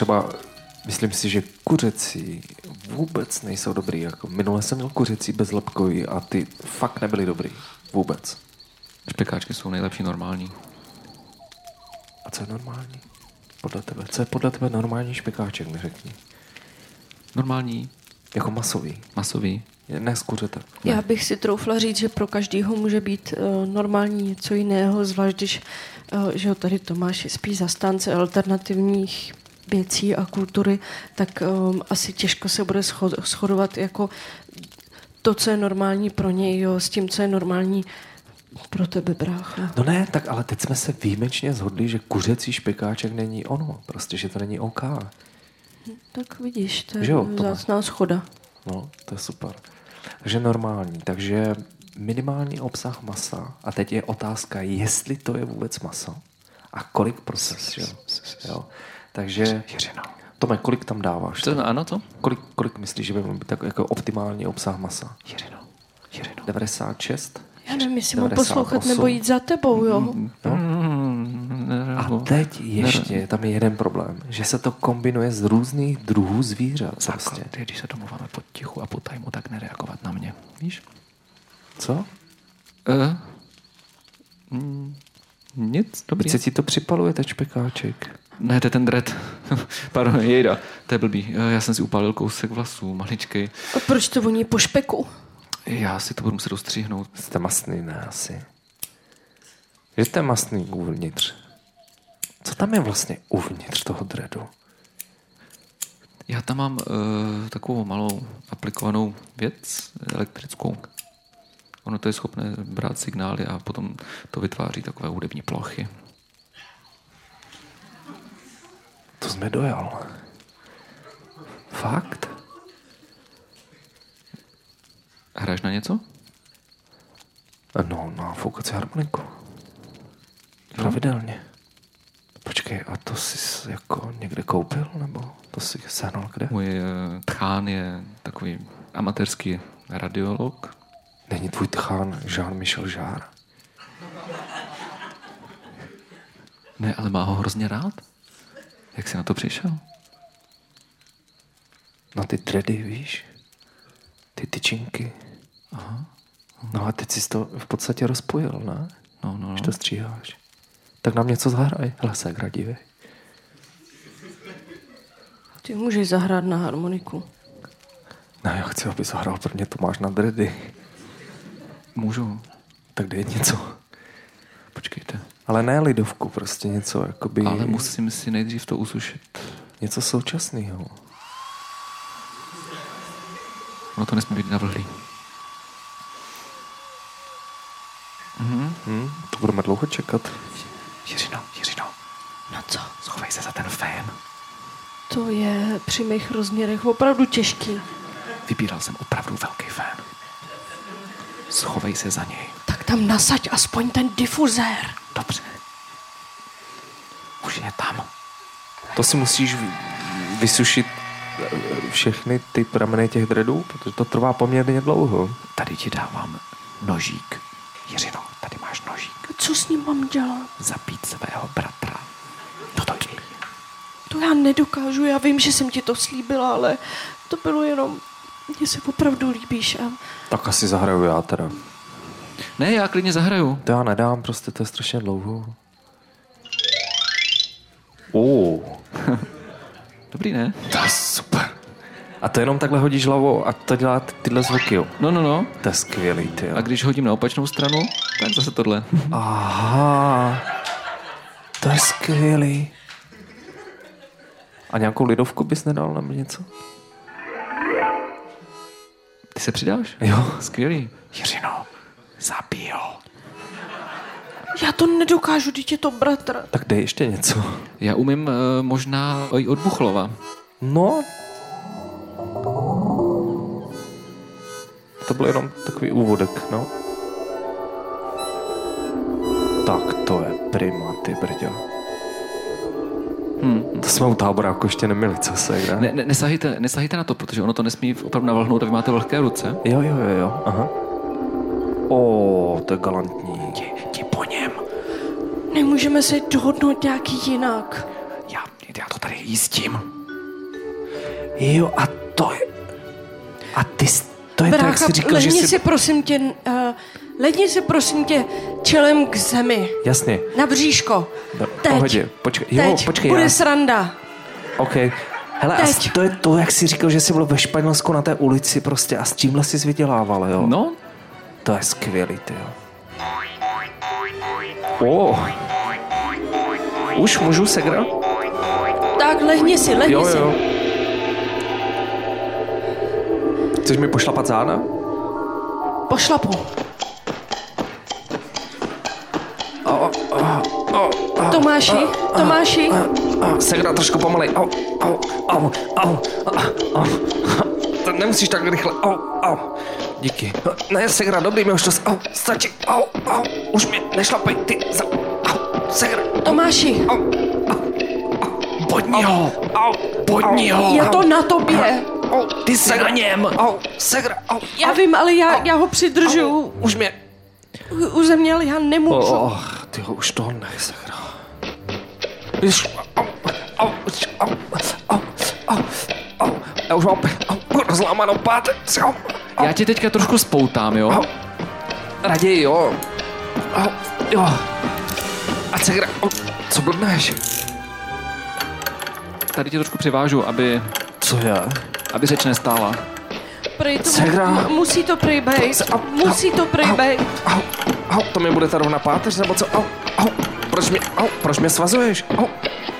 Třeba myslím si, že kuřecí vůbec nejsou dobrý. Jako minule jsem měl kuřecí bezlepkový a ty fakt nebyly dobrý. Vůbec. Špekáčky jsou nejlepší normální. A co je normální? Podle tebe. Co je podle tebe normální špekáček, mi řekni. Normální, Jako masový. masový. Ne z kuřete. Já bych si troufla říct, že pro každého může být uh, normální něco jiného, zvlášť když, uh, že jo, tady Tomáš je spíš zastánce alternativních věcí a kultury, tak um, asi těžko se bude shodovat jako to, co je normální pro něj, jo, s tím, co je normální pro tebe, brácha. No ne, tak ale teď jsme se výjimečně zhodli, že kuřecí špekáček není ono. Prostě, že to není OK. Tak vidíš, to je Že jo, Tomáš? vzácná schoda. No, to je super. Takže normální. Takže minimální obsah masa. A teď je otázka, jestli to je vůbec maso. A kolik proces, jo? jo. Takže, Tome, kolik tam dáváš? To, ano, to? Kolik, kolik myslíš, že by mohl být tak jako optimální obsah masa? Jirino. Jirino. 96? Já nevím, jestli mám 98. poslouchat nebo jít za tebou, jo. No. Mm, A teď ještě tam je jeden problém, že se to kombinuje z různých druhů zvířat. Prostě. Základ je, když se domluváme pod tichu a pod tajmu, tak nereagovat na mě. Víš? Co? Uh, mm, nic, dobrý. Teď se ti to připaluje, ten špekáček. Ne, to je ten dread. Pardon, jejda, to je blbý. Eh, Já jsem si upálil kousek vlasů, maličkej. A proč to voní po špeku? Já si to budu muset dostříhnout. Jste masný, ne asi. Že jste masný uvnitř. Co tam je vlastně uvnitř toho dreadu? Já tam mám uh, takovou malou aplikovanou věc elektrickou. Ono to je schopné brát signály a potom to vytváří takové hudební plochy. To jsme dojal. Fakt? Hraješ na něco? No, na foukací harmoniku. Pravidelně. Počkej, a to jsi jako někde koupil, nebo to jsi sehnal kde? Můj uh, tchán je takový amatérský radiolog. Není tvůj tchán Jean-Michel Jarre? Ne, ale má ho hrozně rád. Jak jsi na to přišel? Na ty dready, víš? Ty tyčinky. Aha. No a teď jsi to v podstatě rozpojil, ne? No, no, Když no. to stříháš. Tak nám něco zahraj. Hele, se jak radivý. Ty můžeš zahrát na harmoniku. Ne, já chci, aby zahrál prvně Tomáš na dready. Můžu. Tak dej něco. Počkejte. Ale ne lidovku, prostě něco, jakoby... Ale musím si nejdřív to usušit. Něco současného. Ono to nesmí být navlhlý. Hm? To budeme dlouho čekat. Jiřino, Jiřino, Na co? schovej se za ten fén. To je při mých rozměrech opravdu těžký. Vybíral jsem opravdu velký fén. Schovej se za něj. Tak tam nasaď aspoň ten difuzér. Dobře. Už je tam. To si musíš vy- vysušit eh, všechny ty prameny těch dredů, protože to trvá poměrně dlouho. Tady ti dávám nožík. Jiřino, tady máš nožík. Co s ním mám dělat? Zabít svého bratra. No to je. To já nedokážu, já vím, že jsem ti to slíbila, ale to bylo jenom... Mně se opravdu líbíš a Tak asi zahraju já teda. Ne, já klidně zahraju. To já nedám, prostě to je strašně dlouho. Uh, Dobrý, ne? to je super. A to jenom takhle hodíš hlavou a to dělá ty- tyhle zvuky, jo. No, no, no. To je skvělý, ty jo. A když hodím na opačnou stranu, tak zase tohle. Aha, to je skvělý. A nějakou lidovku bys nedal nebo něco? Ty se přidáš? Jo. Skvělý. Jiřino, zabij ho. já to nedokážu, dítě to bratr. Tak dej ještě něco. Já umím uh, možná i od Buchlova. No. To byl jenom takový úvodek, no. Tak to je prima, ty brďo. Hmm. To jsme u táboráku ještě neměli, co se hra? Ne, ne, nesahejte, nesahejte na to, protože ono to nesmí opravdu navrhnout a vy máte vlhké ruce. Jo, jo, jo, jo, aha. O, to je galantní. Jdi po něm. Nemůžeme se dohodnout nějaký jinak. Já, já to tady jistím. Jo, a to je... A ty, jsi- to je to, jak Brácha, jsi říkal, že jsi... si prosím tě, uh, lehni si prosím tě čelem k zemi. Jasně, Na bříško. no, Teď. pohodě, počkej, jo, Teď. počkej, Bude já, sranda. OK. Hele, a Teď. to je to, jak jsi říkal, že jsi byl ve Španělsku na té ulici prostě a s tímhle jsi vydělával, jo? No, To je skvělý, ty jo. O. Už můžu segra? Tak lehni si, lehni Jo, si. jo. Chceš mi pošlapat záda? Pošlapu. O, o, o, o, Tomáši, Tomáši, o, segra trošku pomalej. Au, au, au, au, au, au. To nemusíš tak rychle. Au, au. Díky. Ne, segra, dobrý, mi už to... Au, stačí. Au, au, už mi nešlapej, ty za... Au, segra. Tomáši, Au, au, au. Bodni ho. Au, bodni ho. je to na tobě. Au, ty jsi na něm. Au, segra. Au, Já vím, ale já, já ho přidržu už mě... u- u země, ale já nemůžu. Oh, ty ho už to nech, hra. Jež, au, au, au, au, au, au, já už mám rozlámanou au, já tě teďka trošku spoutám, jo? raději, jo, jo, a segra, au, co blbneš? Tady tě trošku přivážu, aby, Co je? aby řeč nestála. Prej to, Segra. mu- musí to prej bejt. Musí to prej au, bejt. Au, au, to mi bude ta rovna páteř, nebo co? Au, au, proč mě, au, proč mě svazuješ? Au,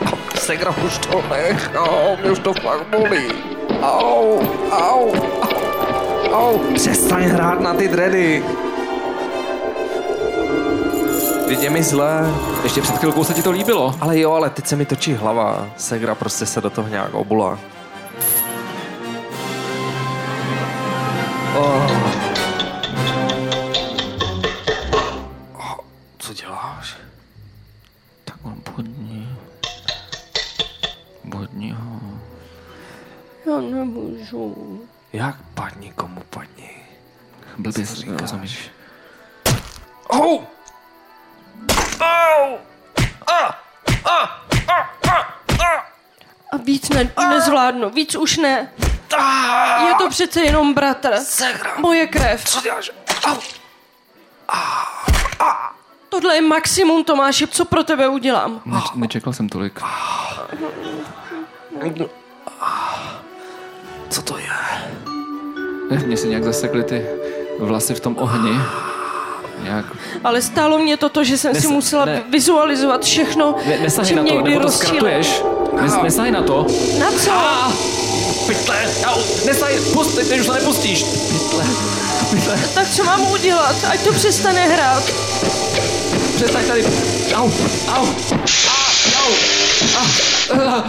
au, segra, už to nech, au, mě už to fakt bolí. Au, au, au, au, přestaň hrát na ty dredy. Vidě mi zle. Ještě před chvilkou se ti to líbilo. Ale jo, ale teď se mi točí hlava. Segra prostě se do toho nějak obula. Oh, Já nemůžu. Jak padni, komu padni? Blbě Co si říkáš? rozumíš. Au! Au! A! A! A! A! A! A víc ne, nezvládnu, víc už ne. A! Je to přece jenom bratr. Segra! Moje krev. Co děláš? Au! Tohle je maximum, Tomáši, co pro tebe udělám. Neč, nečekal jsem tolik. Co to je? Mně se nějak zasekly ty vlasy v tom ohni. Nějak... Ale stálo mě to, to že jsem si Nes- musela ne. vizualizovat všechno, Ne, nesahej na to, nebo to zkratuješ. Nes, nesahej na to. Na co? A! Pytle! Au! Nesahej! Pust, teď, už to nepustíš! Pytle! Pytle! Tak co mám udělat? Ať to přestane hrát. Přestaň tady! Au! Au! A, au! Kluci,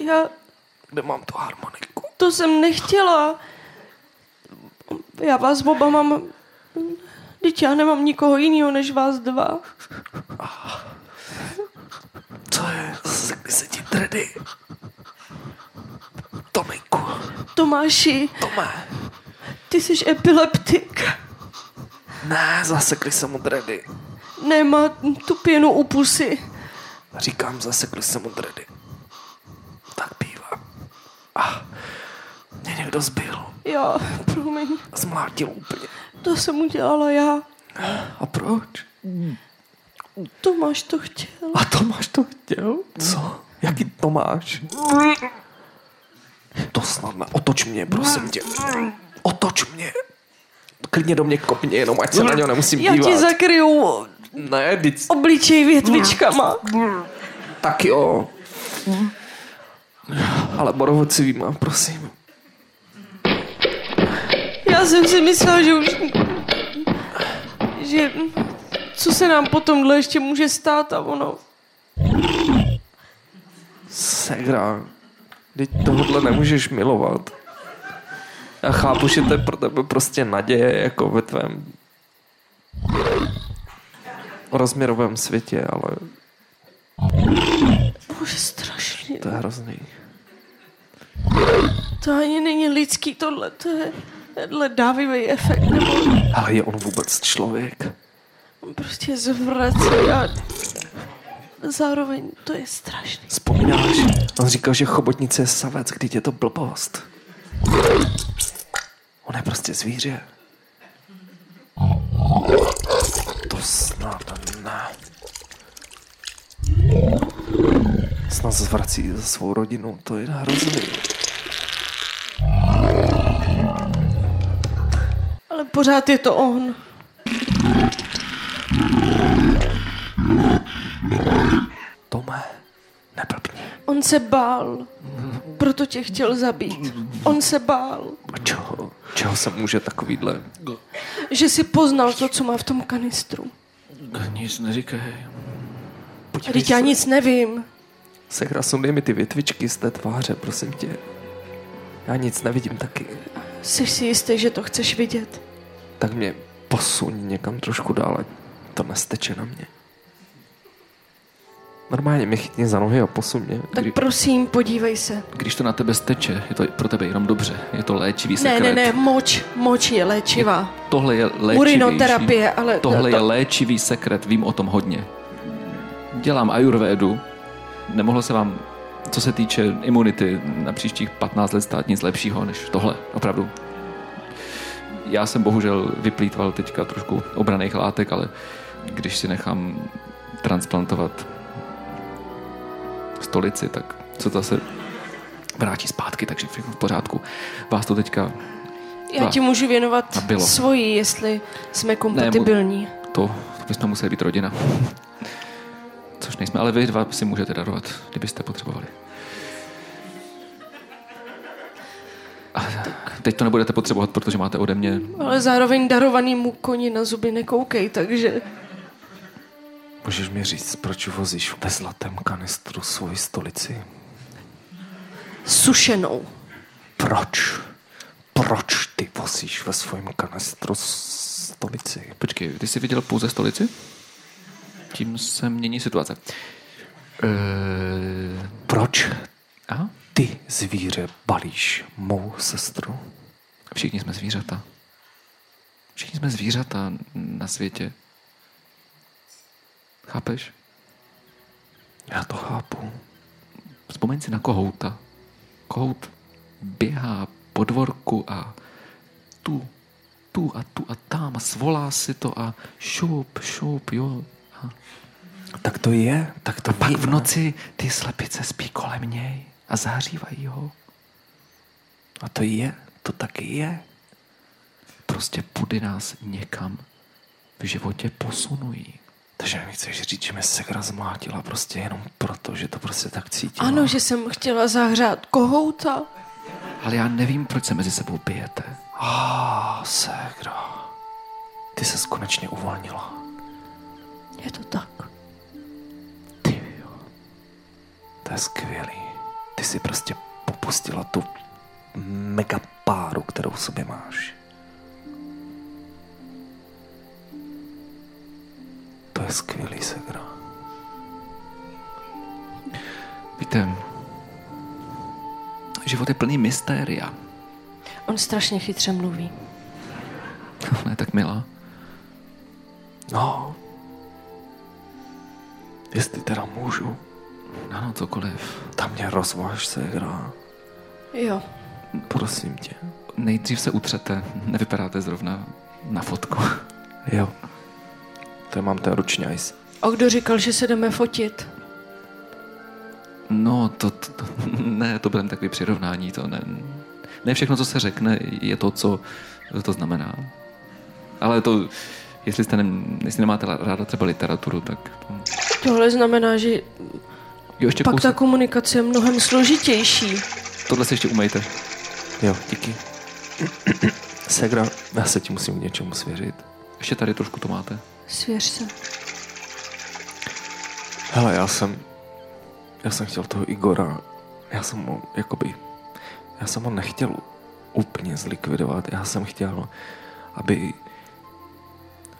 já Kde mám tu harmoniku? to jsem nechtěla. Já vás oba mám... Teď já nemám nikoho jiného než vás dva. Co je? Zasekli se ti dredy. Tomiku, Tomáši, Tome. ty jsi epileptik. Ne, zasekli se mu dredy. Nemá tu pěnu u pusy. Říkám, zasekli se mu dredy. Tak bývá. A mě někdo zbil. Já, promiň, Zmlátil úplně. To jsem udělala já. A proč? Tomáš to chtěl. A Tomáš to chtěl? Co? Jaký Tomáš? To snad ne. Otoč mě, prosím tě. Otoč mě. Klidně do mě kopně, jenom ať se na něho nemusím Já dívat. ti zakryju Ne, teď obličej větvičkama. tak jo. Ale borovocivýma, prosím. Já jsem si myslela, že už... Že... Co se nám potom ještě může stát a ono... Segra, teď tohle nemůžeš milovat. Já chápu, že to je pro tebe prostě naděje, jako ve tvém rozměrovém světě, ale Bože, strašně. to je hrozný. To ani není lidský tohle, to je... Tenhle dávivý efekt, nebo Ale je on vůbec člověk? on prostě zvrací a... Zároveň to je strašný. Vzpomínáš? On říkal, že chobotnice je savec, když je to blbost. On je prostě zvíře. To snad ne. Snad zvrací za svou rodinu, to je hrozný. Pořád je to on. Tome, neblbni. On se bál. Proto tě chtěl zabít. On se bál. A čeho, čeho se může takovýhle... Že si poznal to, co má v tom kanistru. Nic neříkej. Podívej Teď já se. nic nevím. Sekra, sundej mi ty větvičky z té tváře, prosím tě. Já nic nevidím taky. Jsi si jistý, že to chceš vidět? Tak mě posuň někam trošku dál, ať to nesteče na mě. Normálně mě chytni za nohy a posuň mě. Tak prosím, podívej se. Když to na tebe steče, je to pro tebe jenom dobře. Je to léčivý Ne, sekret. ne, ne, moč. Moč je léčivá. Tohle je léčivější. Urinoterapie, ale... Tohle to, je léčivý sekret, vím o tom hodně. Dělám ajurvédu, nemohlo se vám, co se týče imunity, na příštích 15 let stát nic lepšího než tohle, opravdu. Já jsem bohužel vyplýtval teďka trošku obraných látek, ale když si nechám transplantovat stolici, tak se to zase vrátí zpátky, takže všechno v pořádku. Vás to teďka Já ti můžu věnovat A bylo. svoji, jestli jsme kompatibilní. To, to bychom museli být rodina. Což nejsme, ale vy dva si můžete darovat, kdybyste potřebovali. Teď to nebudete potřebovat, protože máte ode mě... Ale zároveň darovanýmu koni na zuby nekoukej, takže... Můžeš mi říct, proč vozíš ve zlatém kanistru svoji stolici? Sušenou. Proč? Proč ty vozíš ve svém kanistru stolici? Počkej, ty jsi viděl pouze stolici? Tím se mění situace. Eee... Proč Aha. ty zvíře balíš mou sestru? Všichni jsme zvířata. Všichni jsme zvířata na světě. Chápeš? Já to chápu. Vzpomeň si na kohouta. Kohout běhá po dvorku a tu, tu a tu a tam a svolá si to a šup, šup, jo. A Tak to je, tak to pak vím. v noci ty slepice spí kolem něj a zahřívají ho. A to je, to taky je. Prostě pudy nás někam v životě posunují. Takže mi chceš říct, že mě segra zmlátila prostě jenom proto, že to prostě tak cítila. Ano, že jsem chtěla zahřát kohouta. Ale já nevím, proč se mezi sebou bijete. A segra. Ty se konečně uvolnila. Je to tak. Ty jo. To je skvělý. Ty si prostě popustila tu mega páru, kterou v sobě máš. To je skvělý segra. Víte, život je plný mystéria. On strašně chytře mluví. Ona je tak milá. No. Jestli teda můžu, Ano, cokoliv. tam mě rozváž segra. Jo, Prosím tě. Nejdřív se utřete. Nevypadáte zrovna na fotku. Jo. To mám ten ručňajs. a kdo říkal, že se jdeme fotit? No, to, to, to ne, to bylo takový přirovnání. To ne, ne všechno, co se řekne, je to, co to znamená. Ale to, jestli, jste ne, jestli nemáte ráda třeba literaturu, tak to, Tohle znamená, že jo, ještě pak kousek, ta komunikace je mnohem složitější. tohle si ještě umejte. Jo, díky. Segra, já se ti musím k něčemu svěřit. Ještě tady trošku to máte. Svěř se. Hele, já jsem, já jsem chtěl toho Igora, já jsem ho, jakoby, já jsem ho nechtěl úplně zlikvidovat, já jsem chtěl, aby,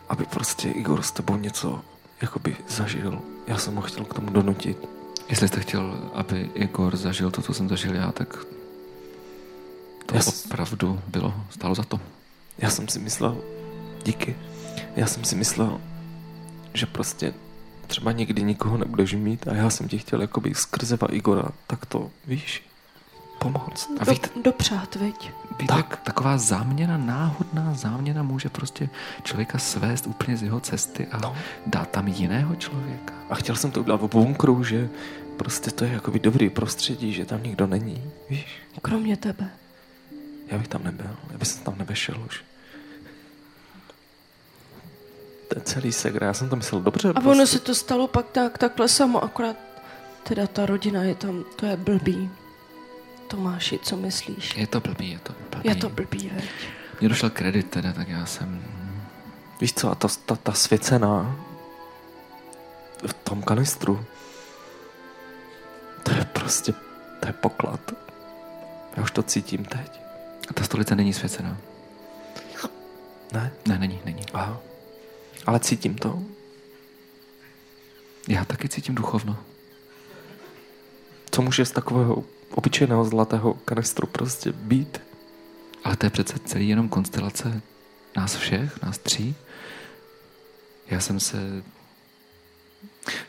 aby prostě Igor s tebou něco, jakoby, zažil. Já jsem ho chtěl k tomu donutit. Jestli jste chtěl, aby Igor zažil to, co jsem zažil já, tak to Jas- opravdu bylo, stálo za to. Já jsem si myslel, díky, já jsem si myslel, že prostě třeba někdy nikoho nebudeš mít a já jsem ti chtěl jakoby skrze Igora, tak to, víš, pomoct. A Do, víte- dopřát, veď? Víte, tak. taková záměna, náhodná záměna může prostě člověka svést úplně z jeho cesty a No. dát tam jiného člověka. A chtěl jsem to udělat v bunkru, že prostě to je jakoby dobrý prostředí, že tam nikdo není, víš. Kromě tebe. Já bych tam nebyl, já bych tam nevešel už. To je celý segra, já jsem to myslel dobře. A ono se to stalo pak tak, takhle samo, akorát teda ta rodina je tam, to je blbý. Tomáši, co myslíš? Je to blbý, je to blbý. Je to blbý, veď? Mně došel kredit teda, tak já jsem... Víš co, a ta, ta, ta svěcená v tom kanistru, to je prostě, to je poklad. Já už to cítím teď. A ta stolice není svěcená. Ne? Ne, není, není. Aha. Ale cítím to. Já taky cítím duchovno. Co může z takového obyčejného zlatého kanistru prostě být? Ale to je přece celý jenom konstelace nás všech, nás tří. Já jsem se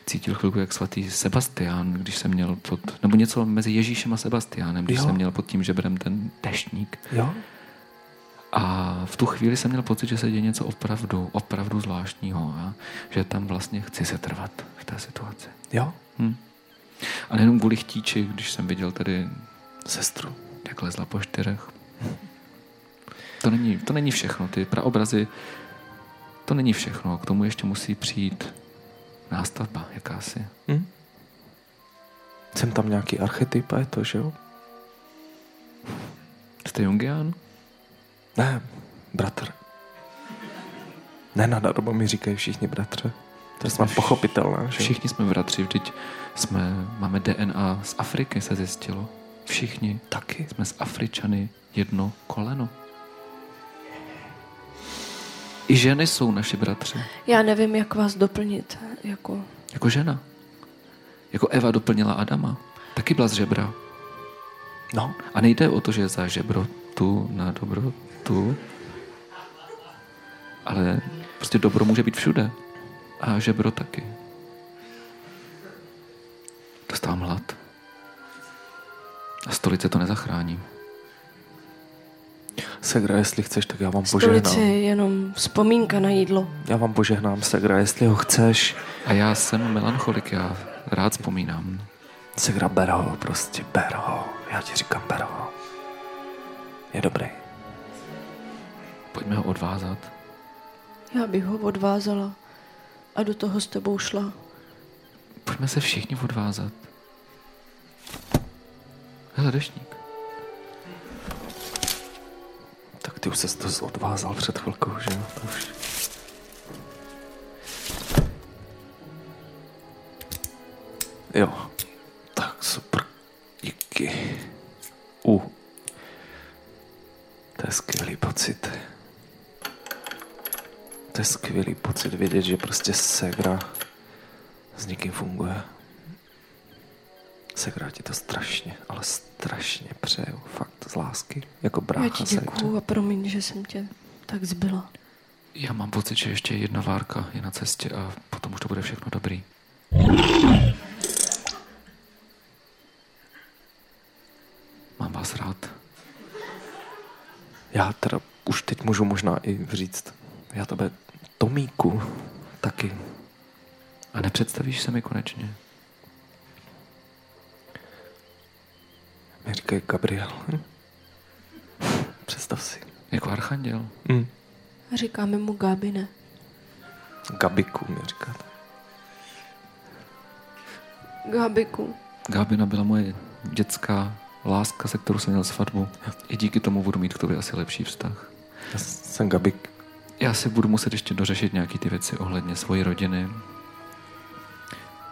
cítil chvilku jak svatý Sebastián, když jsem měl pod, nebo něco mezi Ježíšem a Sebastiánem, když Jo. jsem měl pod tím žebrem ten deštník. Jo? A v tu chvíli jsem měl pocit, že se děje něco opravdu, opravdu zvláštního a že tam vlastně chci se trvat v té situaci. Jo? Hm. A nejenom kvůli chtíči, když jsem viděl tady, Sestru. jak lezla po čtyřech. To není, to není všechno, ty praobrazy, to není všechno, k tomu ještě musí přijít nástavba jakási. Hm? Jsem tam nějaký archetyp a je to, že jo? Jste Jungian? Ne, bratr. Ne, na dobu mi říkají všichni bratře. To je snad pochopitelné, že? Všichni jsme bratři, vždyť jsme, máme DNA z Afriky, se zjistilo. Všichni Taky. jsme z Afričany jedno koleno. I ženy jsou naši bratři. Já nevím, jak vás doplnit. Jako, Jako žena. Jako Eva doplnila Adama. Taky byla z žebra. No, A nejde o to, že je za žebro tu na dobro tu. Ale prostě dobro může být všude. A žebro taky. Dostávám hlad. A stolice to nezachrání. Segra, jestli chceš, tak já vám stolice požehnám. je jenom vzpomínka na jídlo. Já vám požehnám, Segra, jestli ho chceš. A já jsem melancholik, já rád vzpomínám. Segra, ber ho, prostě ber ho. Já ti říkám, ber ho. Je dobrý. Pojďme ho odvázat. Já bych ho odvázala, a do toho s tebou šla. Pojďme se všichni odvázat. Hele, deštník. Tak ty už se to odvázal před chvilkou, že jo? To už... Jo, tak super. Díky. U. To je skvělý pocit. To je skvělý pocit vědět, že prostě Segra s někým funguje. Segra ti to strašně, ale strašně přeju. Fakt z lásky. Jako brácha Já ti děkuju a promiň, že jsem tě tak zbyla. Já mám pocit, že ještě jedna várka je na cestě a potom už to bude všechno dobrý. Mám vás rád. Já teda už teď můžu možná i říct, já tebe Tomíku taky. A nepředstavíš se mi konečně? Mi říkají Gabriel. Představ si. Jako archanděl? Hm. A říkáme mu Gábine. Gabiku mi říkáte. Gábiku. Gábina byla moje dětská láska, se kterou jsem měl svatbu. I díky tomu budu mít k tobě asi lepší vztah. Já jsem Gabik. Já si budu muset ještě dořešit nějaký ty věci ohledně svojí rodiny.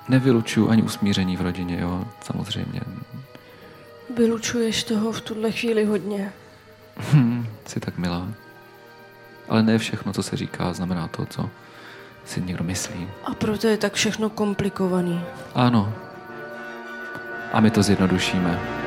Nevylučuju ani usmíření v rodině, jo, samozřejmě. Vylučuješ toho v tuhle chvíli hodně. Hm, jsi tak milá. Ale ne všechno, co se říká, znamená to, co si někdo myslí. A proto je tak všechno komplikovaný. Ano. A my to zjednodušíme.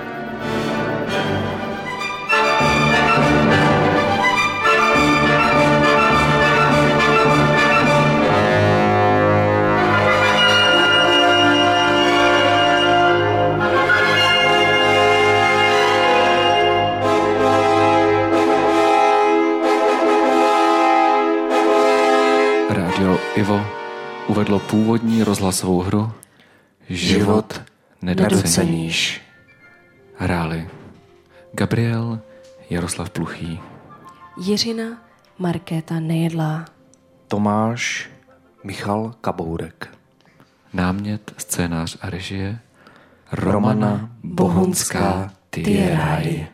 Rádio Ivo uvedlo původní rozhlasovou hru Život nedoceníš. Hráli Gabriel Jaroslav Pluchý, Jiřina Markéta Nejedlá. Tomáš Michal Kabourek. námět, scénář a režie Romana Bohunská Tieraj.